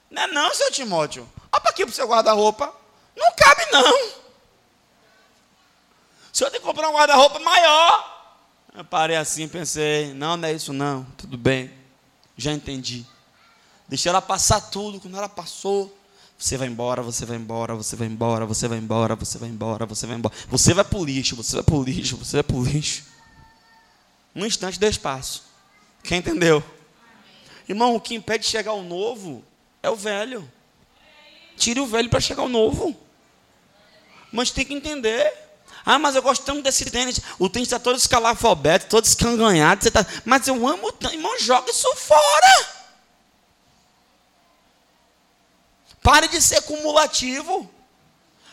Não é não, seu Timóteo. Olha aqui para o seu guarda-roupa. Não cabe não. O senhor tem que comprar um guarda-roupa maior. Eu parei assim, pensei, não, não é isso não, tudo bem, já entendi. Deixei ela passar tudo, quando ela passou, você vai embora, você vai embora, você vai embora, você vai embora, você vai embora, você vai embora. Você vai pro lixo, você vai pro lixo, você vai pro lixo. Num instante deu espaço. Quem entendeu? Irmão, o que impede de chegar o novo é o velho. Tire o velho para chegar o novo. Mas tem que entender. Ah, mas eu gosto tanto desse tênis. O tênis está todo escalafobético, todo escanganhado. Tá... Mas eu amo tanto. Irmão, joga isso fora. Pare de ser cumulativo.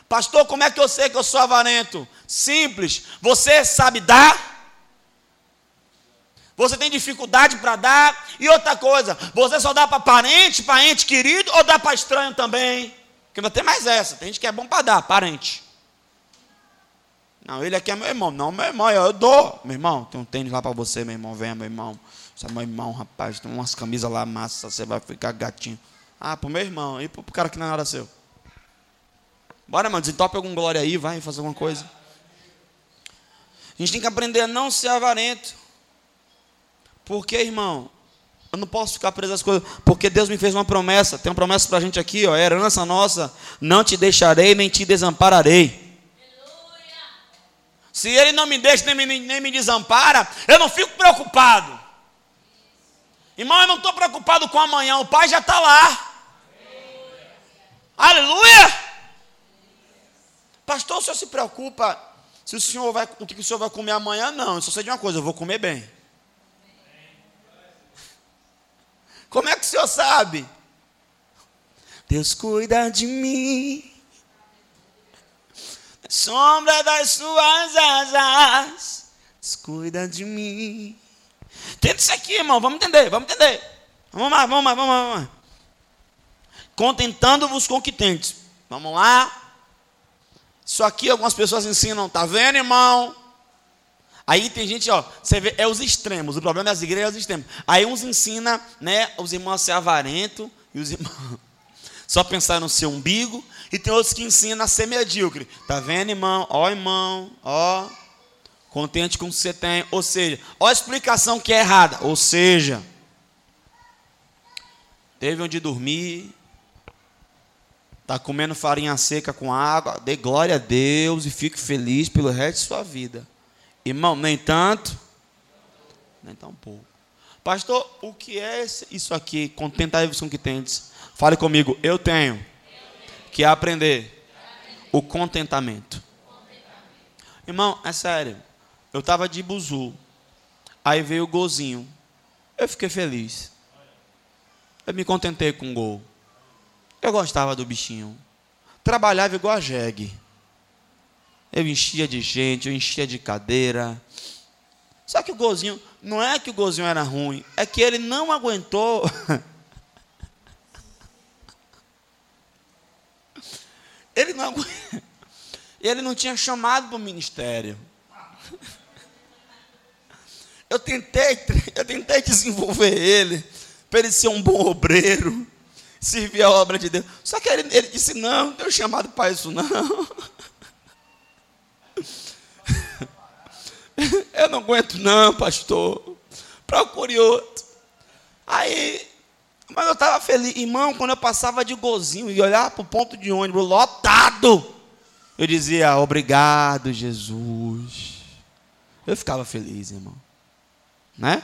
Pastor, como é que eu sei que eu sou avarento? Simples. Você sabe dar? Você tem dificuldade para dar? E outra coisa, você só dá para parente, parente querido ou dá para estranho também? Porque não tem mais essa. Tem gente que é bom para dar, parente. Não, ele aqui é meu irmão. Não, meu irmão, eu dou. Meu irmão, tem um tênis lá para você, meu irmão. Venha, meu irmão. Você é meu irmão, rapaz. Tem umas camisas lá massa, você vai ficar gatinho. Ah, pro meu irmão. E pro cara que não era seu. Bora, mano, desentope algum glória aí, vai fazer alguma coisa. A gente tem que aprender a não ser avarento. Porque, irmão, eu não posso ficar preso às coisas, porque Deus me fez uma promessa. Tem uma promessa para a gente aqui, ó, é herança nossa. Não te deixarei, nem te desampararei. Se Ele não me deixa, nem me, nem me desampara, eu não fico preocupado. Irmão, eu não estou preocupado com amanhã, o Pai já está lá. Aleluia! Pastor, o senhor se preocupa se o senhor vai, o que o senhor vai comer amanhã? Não, eu só sei de uma coisa, eu vou comer bem. Como é que o senhor sabe? Deus cuida de mim. Sombra das suas asas. Deus cuida de mim. Entenda isso aqui, irmão. Vamos entender, vamos entender. Vamos lá, vamos lá, vamos lá. Vamos lá contentando-vos com o que tendes. Vamos lá. Isso aqui algumas pessoas ensinam, tá vendo, irmão? Aí tem gente, ó, você vê, é os extremos. O problema das igrejas é os extremos. Aí uns ensina, né, os irmãos a ser avarento e os irmãos só pensar no seu umbigo, e tem outros que ensinam a ser medíocre. Tá vendo, irmão? Ó, irmão, ó, contente com o que você tem. Ou seja, ó a explicação que é errada. Ou seja, teve onde dormir, Está comendo farinha seca com água, dê glória a Deus e fique feliz pelo resto de sua vida. Irmão, nem tanto, nem tão pouco. Pastor, o que é isso aqui? Contentai-vos com o que tendes. Fale comigo, eu tenho que aprender o contentamento. Irmão, é sério. Eu estava de buzu. Aí veio o golzinho. Eu fiquei feliz. Eu me contentei com o gol. Eu gostava do bichinho. Trabalhava igual a jegue. Eu enchia de gente, eu enchia de cadeira. Só que o golzinho, não é que o golzinho era ruim, é que ele não aguentou. ele não ele não tinha chamado para o ministério. Eu tentei, eu tentei desenvolver ele para ele ser um bom obreiro servir a obra de Deus. Só que ele, ele disse: Não, não tenho chamado para isso, não. Eu não aguento, não, pastor. Procure outro. Aí, mas eu estava feliz, irmão, quando eu passava de gozinho e olhava para o ponto de ônibus lotado, eu dizia: Obrigado, Jesus. Eu ficava feliz, irmão. Né?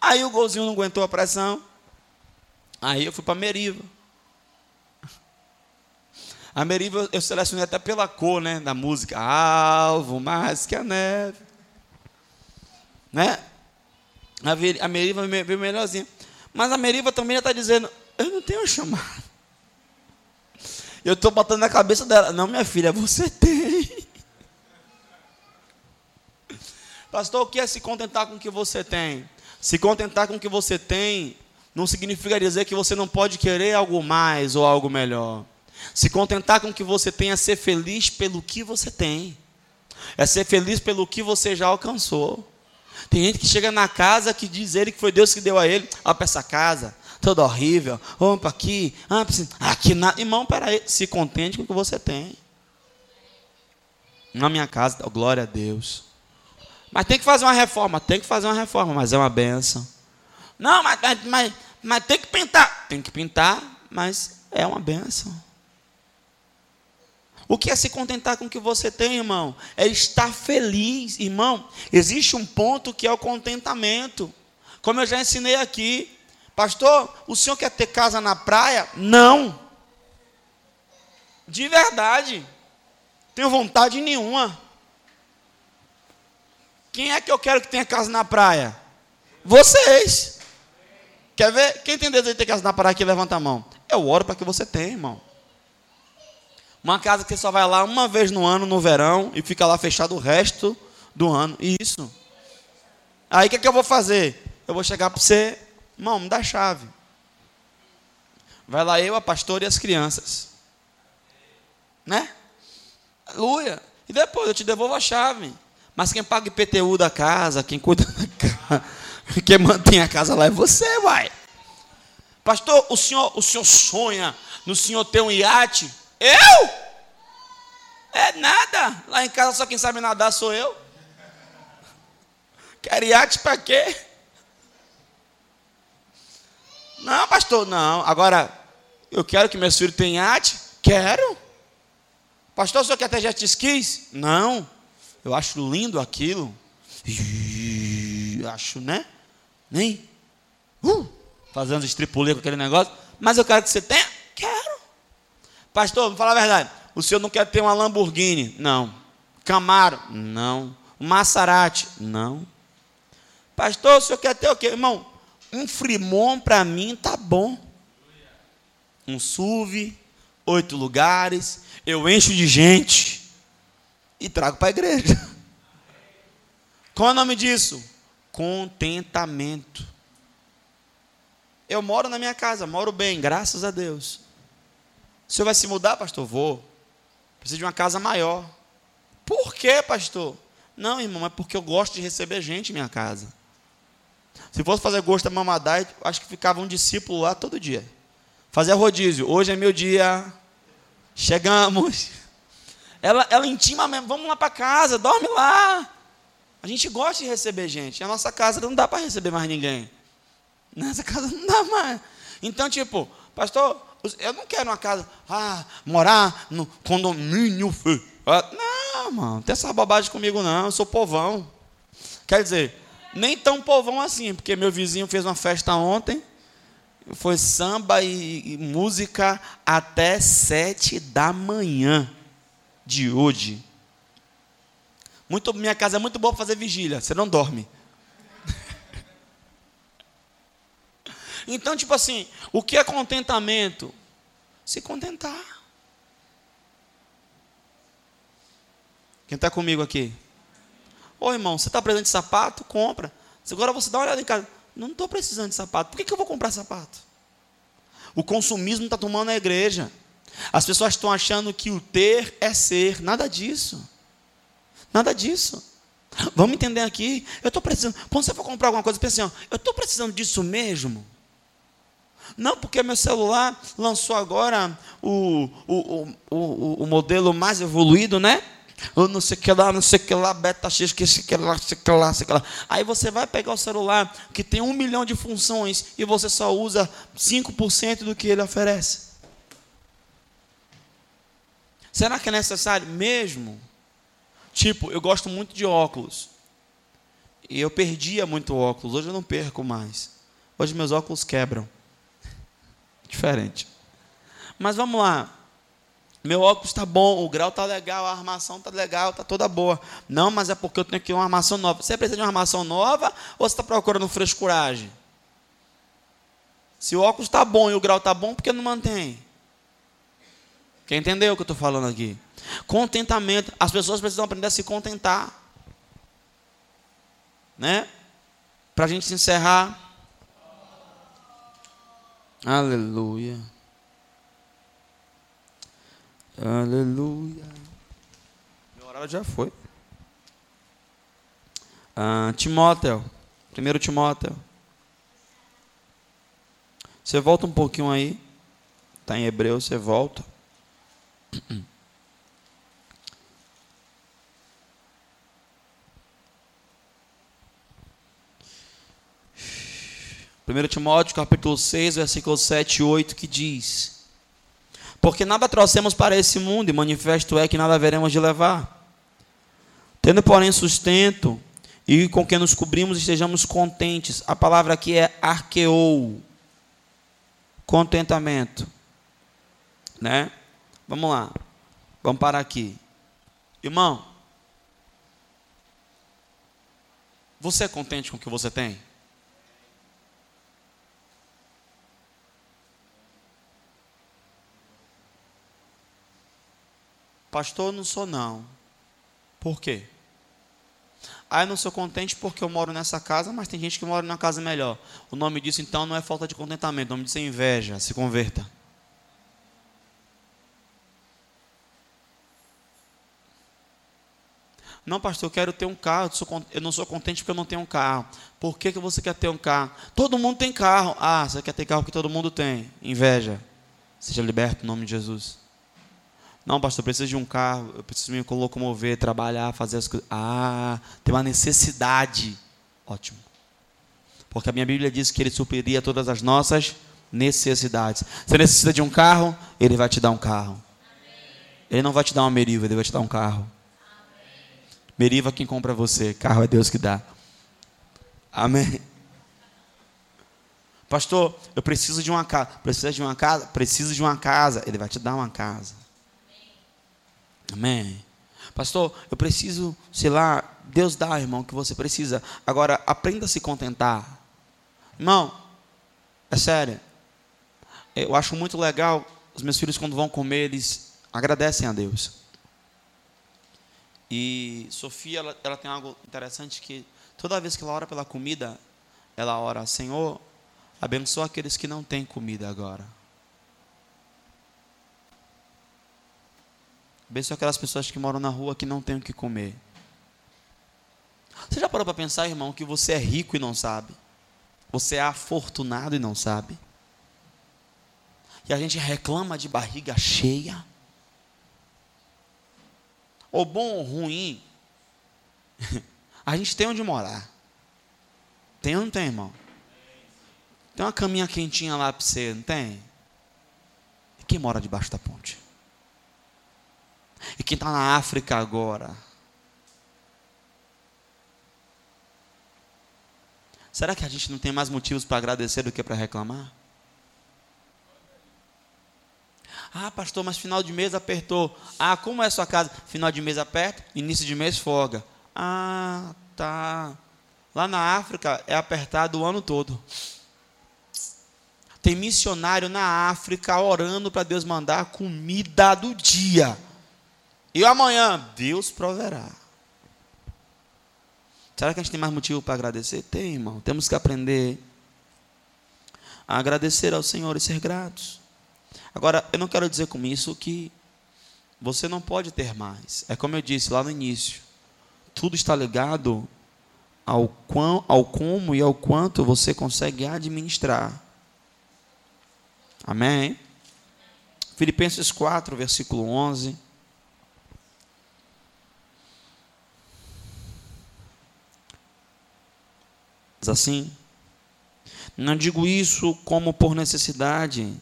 Aí o golzinho não aguentou a pressão. Aí eu fui para Meriva. A Meriva eu selecionei até pela cor, né, da música. Alvo mais que a neve. Né? A Meriva veio melhorzinha. Mas a Meriva também já está dizendo, eu não tenho chamado. Eu estou botando na cabeça dela, não, minha filha, você tem. Pastor, o que é se contentar com o que você tem? Se contentar com o que você tem não significa dizer que você não pode querer algo mais ou algo melhor. Se contentar com o que você tem é ser feliz pelo que você tem. É ser feliz pelo que você já alcançou. Tem gente que chega na casa que diz ele que foi Deus que deu a ele. Olha para essa casa, toda horrível. Vamos para aqui. Ah, aqui nada. Irmão, peraí. Se contente com o que você tem. Na minha casa, glória a Deus. Mas tem que fazer uma reforma, tem que fazer uma reforma, mas é uma benção. Não, mas, mas, mas, mas tem que pintar. Tem que pintar, mas é uma benção. O que é se contentar com o que você tem, irmão? É estar feliz, irmão. Existe um ponto que é o contentamento. Como eu já ensinei aqui, pastor, o senhor quer ter casa na praia? Não. De verdade. Tenho vontade nenhuma. Quem é que eu quero que tenha casa na praia? Vocês. Quer ver? Quem tem desejo de ter casa na praia aqui, levanta a mão. Eu oro para que você tenha, irmão. Uma casa que só vai lá uma vez no ano, no verão, e fica lá fechado o resto do ano. Isso. Aí o que, é que eu vou fazer? Eu vou chegar para você, irmão, me dá a chave. Vai lá eu, a pastora e as crianças. Né? Aleluia. E depois eu te devolvo a chave. Mas quem paga IPTU da casa, quem cuida da casa, quem mantém a casa lá é você, vai. Pastor, o senhor, o senhor sonha no senhor ter um iate? Eu? É nada. Lá em casa só quem sabe nadar sou eu. Quer iate para quê? Não, pastor, não. Agora, eu quero que meus filhos tenham iate? Quero. Pastor, o senhor quer ter jet skis? Não. Eu acho lindo aquilo. Acho, né? Nem. Uh, fazendo estripulia com aquele negócio. Mas eu quero que você tenha? Pastor, me fala a verdade. O senhor não quer ter uma Lamborghini? Não. Camaro? Não. Maserati? Não. Pastor, o senhor quer ter o quê? Irmão, um Fremont para mim tá bom. Um SUV, oito lugares, eu encho de gente e trago para a igreja. Qual é o nome disso? Contentamento. Eu moro na minha casa, moro bem, graças a Deus. O senhor vai se mudar, pastor? Vou. Preciso de uma casa maior. Por quê, pastor? Não, irmão, é porque eu gosto de receber gente em minha casa. Se fosse fazer gosto da mamadai, acho que ficava um discípulo lá todo dia. Fazia rodízio. Hoje é meu dia. Chegamos. Ela, ela intima mesmo. Vamos lá para casa, dorme lá. A gente gosta de receber gente. A nossa casa não dá para receber mais ninguém. Nessa casa não dá mais. Então, tipo, pastor, eu não quero uma casa, ah, morar no condomínio. Ah, não, mano, não tem essa bobagem comigo, não. Eu sou povão. Quer dizer, nem tão povão assim, porque meu vizinho fez uma festa ontem. Foi samba e, e música até sete da manhã de hoje. Muito, minha casa é muito boa para fazer vigília. Você não dorme. Então, tipo assim, o que é contentamento? Se contentar. Quem está comigo aqui? Ô irmão, você está precisando de sapato? Compra. Agora você dá uma olhada em casa. Não estou precisando de sapato. Por que, que eu vou comprar sapato? O consumismo está tomando a igreja. As pessoas estão achando que o ter é ser. Nada disso. Nada disso. Vamos entender aqui. Eu estou precisando. Quando você for comprar alguma coisa, pense assim: ó, eu estou precisando disso mesmo. Não, porque meu celular lançou agora o, o, o, o, modelo mais evoluído, né? Eu não sei o que lá, não sei o que lá, beta X, que sei que lá, sei que lá, sei que lá. Aí você vai pegar o celular que tem um milhão de funções e você só usa 5% do que ele oferece. Será que é necessário mesmo? Tipo, eu gosto muito de óculos. E eu perdia muito óculos, hoje eu não perco mais. Hoje meus óculos quebram diferente. Mas vamos lá. Meu óculos está bom, o grau está legal, a armação está legal, está toda boa. Não, mas é porque eu tenho aqui uma armação nova. Você precisa de uma armação nova ou você está procurando frescuragem? Se o óculos está bom e o grau está bom, por que não mantém? Quem entendeu o que eu estou falando aqui? Contentamento. As pessoas precisam aprender a se contentar. Né? Para a gente encerrar. Aleluia. Aleluia. Meu horário já foi. Ah, Timóteo. Primeiro Timóteo. Você volta um pouquinho aí. Está em hebreu, você volta. 1 Timóteo capítulo 6, versículos 7 e 8, que diz: Porque nada trouxemos para esse mundo, e manifesto é que nada veremos de levar. Tendo, porém, sustento, e com que nos cobrimos estejamos contentes. A palavra aqui é arqueou. Contentamento. Né? Vamos lá. Vamos parar aqui. Irmão, você é contente com o que você tem? Pastor, não sou não. Por quê? Ah, eu não sou contente porque eu moro nessa casa, mas tem gente que mora numa casa melhor. O nome disso então não é falta de contentamento, o nome disso é inveja. Se converta. Não, pastor, eu quero ter um carro. Eu não sou contente porque eu não tenho um carro. Por que, que você quer ter um carro? Todo mundo tem carro. Ah, você quer ter carro que todo mundo tem. Inveja. Seja liberto em nome de Jesus. Não, pastor, eu preciso de um carro. Eu preciso me locomover, trabalhar, fazer as coisas. Ah, tem uma necessidade. Ótimo. Porque a minha Bíblia diz que Ele supriria todas as nossas necessidades. Você necessita de um carro? Ele vai te dar um carro. Ele não vai te dar uma meriva, Ele vai te dar um carro. Meriva quem compra você, carro é Deus que dá. Amém. Pastor, eu preciso de uma casa. Precisa de uma casa? Preciso de uma casa. Ele vai te dar uma casa. Amém. Pastor, eu preciso, sei lá, Deus dá, irmão, o que você precisa. Agora, aprenda a se contentar. Irmão, é sério. Eu acho muito legal os meus filhos, quando vão comer, eles agradecem a Deus. E Sofia, ela, ela tem algo interessante que toda vez que ela ora pela comida, ela ora, Senhor, abençoa aqueles que não têm comida agora. Abençoa aquelas pessoas que moram na rua que não têm o que comer. Você já parou para pensar, irmão, que você é rico e não sabe? Você é afortunado e não sabe? E a gente reclama de barriga cheia? ou bom ou ruim, a gente tem onde morar. Tem ou não tem, irmão? Tem uma caminha quentinha lá para você, não tem? E quem mora debaixo da ponte? E quem está na África agora? Será que a gente não tem mais motivos para agradecer do que para reclamar? Ah, pastor, mas final de mês apertou. Ah, como é a sua casa? Final de mês aperta, início de mês folga. Ah, tá. Lá na África é apertado o ano todo. Tem missionário na África orando para Deus mandar comida do dia. E amanhã, Deus proverá. Será que a gente tem mais motivo para agradecer? Tem, irmão. Temos que aprender a agradecer ao Senhor e ser gratos. Agora, eu não quero dizer com isso que você não pode ter mais. É como eu disse lá no início. Tudo está ligado ao, quão, ao como e ao quanto você consegue administrar. Amém? Filipenses 4, versículo 11. Assim: Não digo isso como por necessidade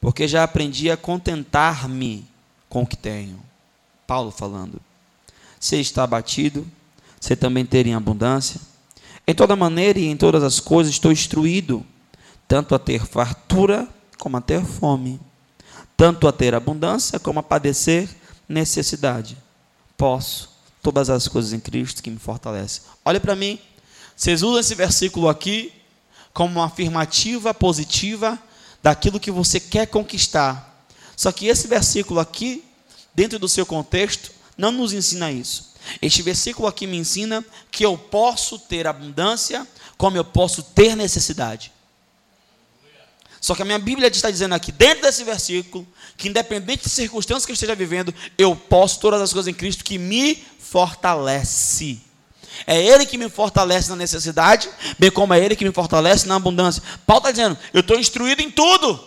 porque já aprendi a contentar-me com o que tenho. Paulo falando. Se está abatido, você também ter em abundância. Em toda maneira e em todas as coisas estou instruído, tanto a ter fartura como a ter fome, tanto a ter abundância como a padecer necessidade. Posso todas as coisas em Cristo que me fortalece. Olha para mim, vocês usam esse versículo aqui como uma afirmativa positiva daquilo que você quer conquistar. Só que esse versículo aqui, dentro do seu contexto, não nos ensina isso. Este versículo aqui me ensina que eu posso ter abundância, como eu posso ter necessidade. Só que a minha Bíblia está dizendo aqui, dentro desse versículo, que independente das circunstâncias que eu esteja vivendo, eu posso todas as coisas em Cristo que me fortalece. É Ele que me fortalece na necessidade, bem como é Ele que me fortalece na abundância. Paulo está dizendo: eu estou instruído em tudo,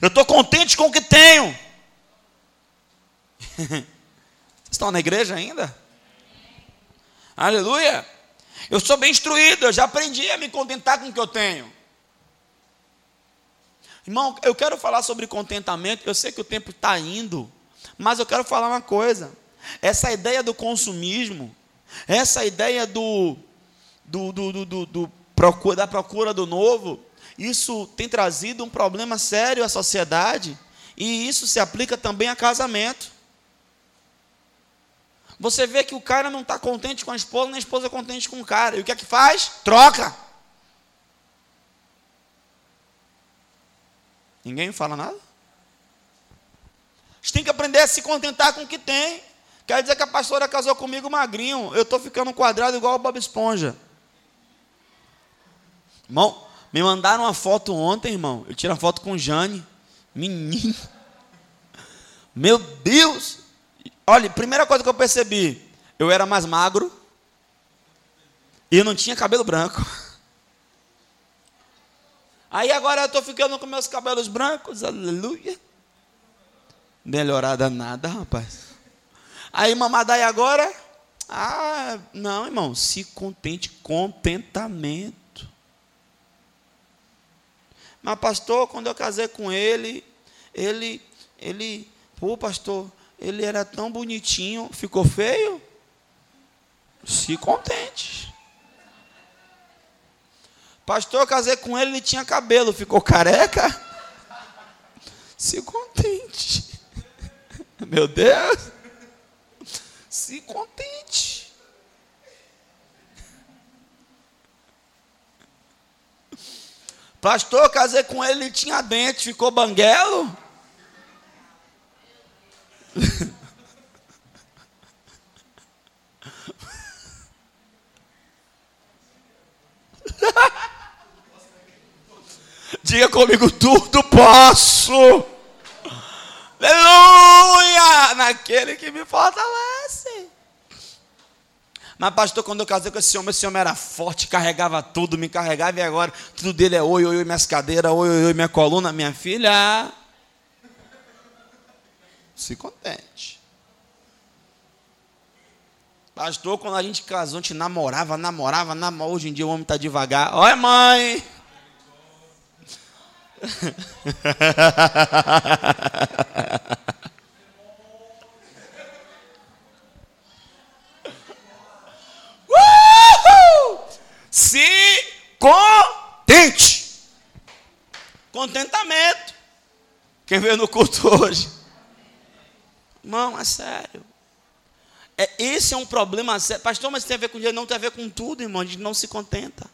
eu estou contente com o que tenho. Vocês estão na igreja ainda? Aleluia! Eu sou bem instruído, eu já aprendi a me contentar com o que eu tenho. Irmão, eu quero falar sobre contentamento. Eu sei que o tempo está indo, mas eu quero falar uma coisa. Essa ideia do consumismo, essa ideia do, do, do, do, do, da procura do novo, isso tem trazido um problema sério à sociedade e isso se aplica também a casamento. Você vê que o cara não está contente com a esposa, nem a esposa é contente com o cara. E o que é que faz? Troca. Ninguém fala nada? A gente tem que aprender a se contentar com o que tem. Quer dizer que a pastora casou comigo magrinho. Eu estou ficando quadrado igual o Bob Esponja. Irmão, me mandaram uma foto ontem, irmão. Eu tirei uma foto com Jane. Menino. Meu Deus. Olha, primeira coisa que eu percebi. Eu era mais magro. E eu não tinha cabelo branco. Aí agora eu estou ficando com meus cabelos brancos. Aleluia. Melhorada nada, rapaz. Aí mamadaia agora. Ah, não, irmão. Se contente, contentamento. Mas, pastor, quando eu casei com ele, ele, ele, pô, pastor, ele era tão bonitinho, ficou feio? Se contente. Pastor, eu casei com ele, ele tinha cabelo, ficou careca? Se contente. Meu Deus. Se contente. Pastor, casei com ele, ele tinha dente, ficou banguelo? Diga comigo, tudo posso. Aleluia! Naquele que me fortalece. Mas, pastor, quando eu casei com esse homem, esse homem era forte, carregava tudo, me carregava, e agora tudo dele é oi, oi, oi, minhas cadeiras, oi, oi, oi, minha coluna, minha filha. Se contente. Pastor, quando a gente casou, a gente namorava, namorava, namorava. Hoje em dia o homem está devagar. Olha, mãe! se contente. Contentamento. Quem veio no culto hoje? Irmão, é sério. É, esse é um problema sério. Pastor, mas tem a ver com dinheiro? Não tem a ver com tudo, irmão. A gente não se contenta.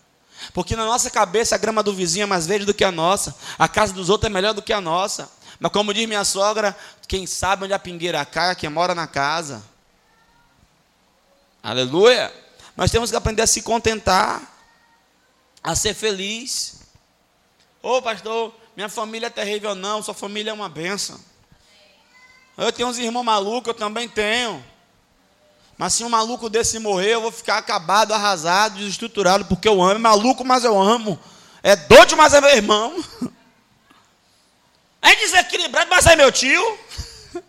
Porque na nossa cabeça a grama do vizinho é mais verde do que a nossa. A casa dos outros é melhor do que a nossa. Mas como diz minha sogra, quem sabe onde a pingueira cai, quem mora na casa. Aleluia. Nós temos que aprender a se contentar, a ser feliz. Ô oh, pastor, minha família é terrível, não, sua família é uma benção. Eu tenho uns irmãos malucos, eu também tenho. Mas se um maluco desse morrer, eu vou ficar acabado, arrasado, desestruturado, porque eu amo. É maluco, mas eu amo. É doido, mas é meu irmão. É desequilibrado, mas é meu tio.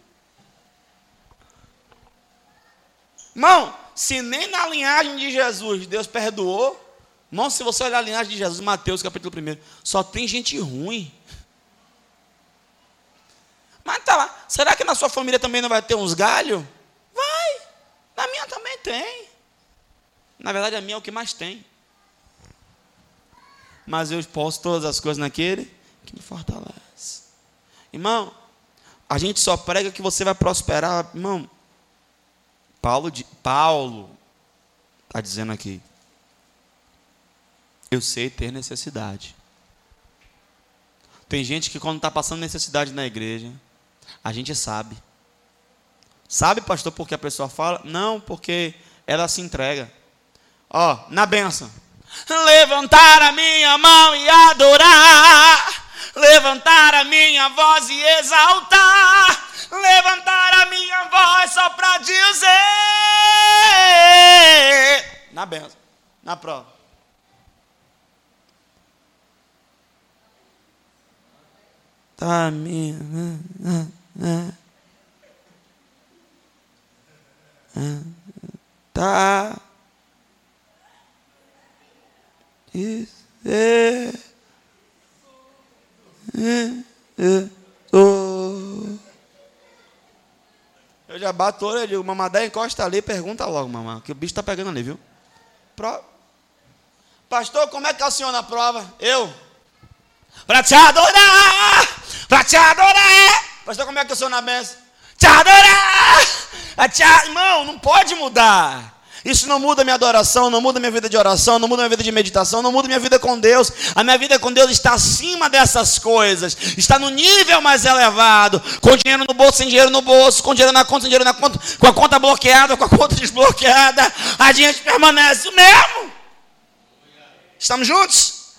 Irmão, se nem na linhagem de Jesus Deus perdoou, irmão, se você olhar a linhagem de Jesus, Mateus capítulo 1, só tem gente ruim. Mas tá lá, será que na sua família também não vai ter uns galhos? Na minha também tem. Na verdade, a minha é o que mais tem. Mas eu posso todas as coisas naquele que me fortalece. Irmão, a gente só prega que você vai prosperar, irmão. Paulo, Paulo está dizendo aqui. Eu sei ter necessidade. Tem gente que quando está passando necessidade na igreja, a gente sabe. Sabe, pastor, porque a pessoa fala? Não, porque ela se entrega. Ó, na benção. Levantar a minha mão e adorar. Levantar a minha voz e exaltar levantar a minha voz só para dizer. Na benção, na prova. Tá minha. Tá. Isso. É. É, é. Eu já bato o olho e digo, mamadé, encosta ali, pergunta logo, mamãe, que o bicho está pegando ali, viu? Pro... Pastor, como é que é o senhor na prova? Eu. Para te adorar, para te adorar. Pastor, como é que eu sou na benção? Te... irmão, não pode mudar. Isso não muda minha adoração, não muda minha vida de oração, não muda minha vida de meditação, não muda minha vida com Deus. A minha vida com Deus está acima dessas coisas, está no nível mais elevado, com dinheiro no bolso, sem dinheiro no bolso, com dinheiro na conta, sem dinheiro na conta, com a conta bloqueada, com a conta desbloqueada, a gente permanece o mesmo. Estamos juntos?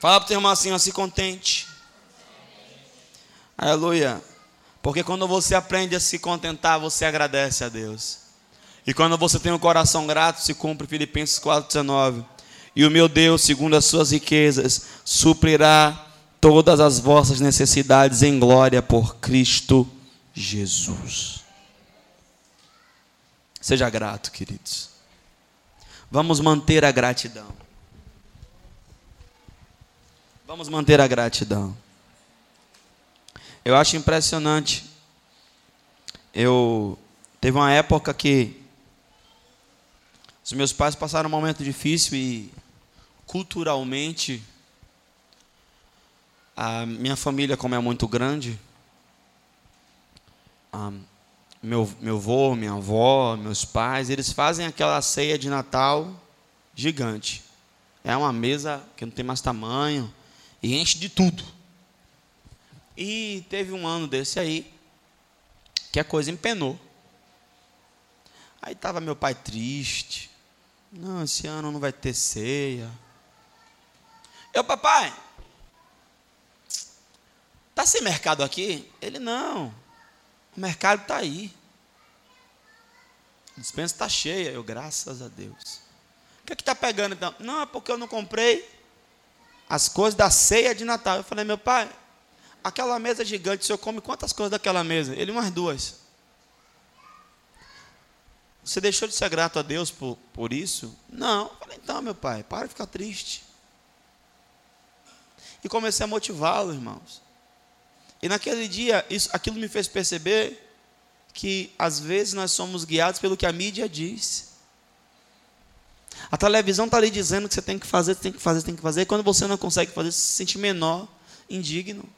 Fala para o teu irmão assim, ó, se contente. Aleluia. Porque quando você aprende a se contentar, você agradece a Deus. E quando você tem um coração grato, se cumpre Filipenses 4,19. E o meu Deus, segundo as suas riquezas, suprirá todas as vossas necessidades em glória por Cristo Jesus. Seja grato, queridos. Vamos manter a gratidão. Vamos manter a gratidão. Eu acho impressionante. Eu teve uma época que os meus pais passaram um momento difícil e culturalmente a minha família, como é muito grande, meu, meu avô, minha avó, meus pais, eles fazem aquela ceia de Natal gigante. É uma mesa que não tem mais tamanho e enche de tudo. E teve um ano desse aí que a coisa empenou. Aí estava meu pai triste, não, esse ano não vai ter ceia. Eu, papai, tá sem mercado aqui? Ele, não. O mercado está aí. A dispensa está cheia. Eu, graças a Deus. O que é que está pegando então? Não, é porque eu não comprei as coisas da ceia de Natal. Eu falei, meu pai, aquela mesa gigante, o senhor come quantas coisas daquela mesa? Ele, umas duas. Você deixou de ser grato a Deus por, por isso? Não. Eu falei, então, meu pai, para de ficar triste. E comecei a motivá-lo, irmãos. E naquele dia, isso, aquilo me fez perceber que às vezes nós somos guiados pelo que a mídia diz. A televisão está ali dizendo que você tem que fazer, tem que fazer, tem que fazer. E quando você não consegue fazer, você se sente menor, indigno.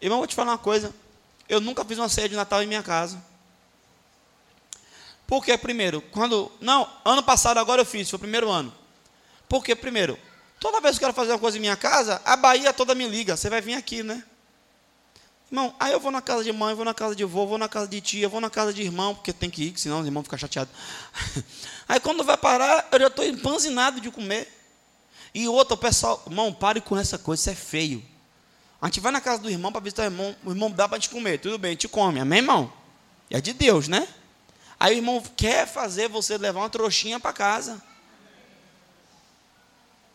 Irmão, vou te falar uma coisa. Eu nunca fiz uma ceia de Natal em minha casa. Porque, primeiro, quando. Não, ano passado agora eu fiz, foi o primeiro ano. Porque, primeiro, toda vez que eu quero fazer uma coisa em minha casa, a Bahia toda me liga. Você vai vir aqui, né? Irmão, aí eu vou na casa de mãe, vou na casa de avô, vou na casa de tia, vou na casa de irmão, porque tem que ir, senão os irmãos ficam chateados. Aí quando vai parar, eu já estou empanzinado de comer. E outro, o pessoal, irmão, pare com essa coisa, isso é feio. A gente vai na casa do irmão para visitar o irmão, o irmão dá para gente comer, tudo bem, gente come, amém, irmão? É de Deus, né? Aí o irmão quer fazer você levar uma trouxinha para casa.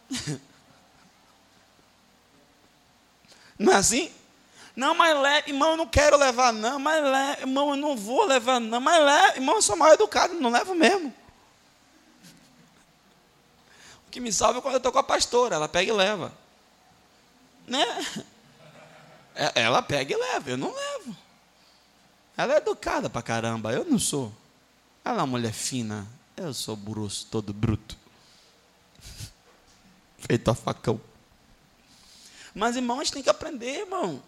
Não é assim? Não, mas leve, irmão, eu não quero levar, não, mas leve, irmão, eu não vou levar, não, mas leve, irmão, eu sou mal educado, não levo mesmo. O que me salva é quando eu estou com a pastora, ela pega e leva. Né? É, ela pega e leva, eu não levo. Ela é educada pra caramba, eu não sou. Ela é uma mulher fina. Eu sou grosso, todo bruto. Feito a facão. Mas, irmão, a gente tem que aprender, irmão.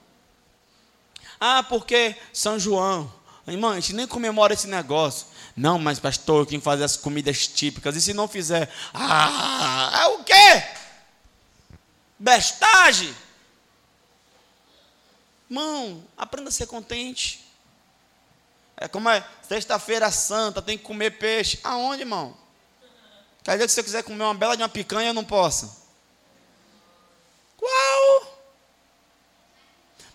Ah, porque São João. Irmão, a gente nem comemora esse negócio. Não, mas pastor, quem faz as comidas típicas. E se não fizer? Ah, é o quê? Bestagem. Irmão, aprenda a ser contente. É como é sexta-feira santa, tem que comer peixe. Aonde, irmão? Quer dizer que se eu quiser comer uma bela de uma picanha, eu não posso? Qual?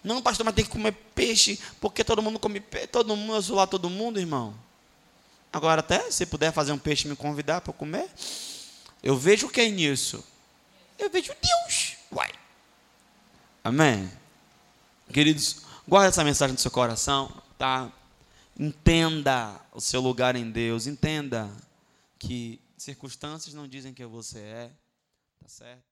Não, pastor, mas tem que comer peixe, porque todo mundo come peixe, todo mundo, eu sou lá todo mundo, irmão. Agora, até se puder fazer um peixe me convidar para comer, eu vejo quem nisso? Eu vejo Deus. Uai. Amém? Queridos, guarda essa mensagem no seu coração, tá? Entenda o seu lugar em Deus, entenda que circunstâncias não dizem que você é, tá certo?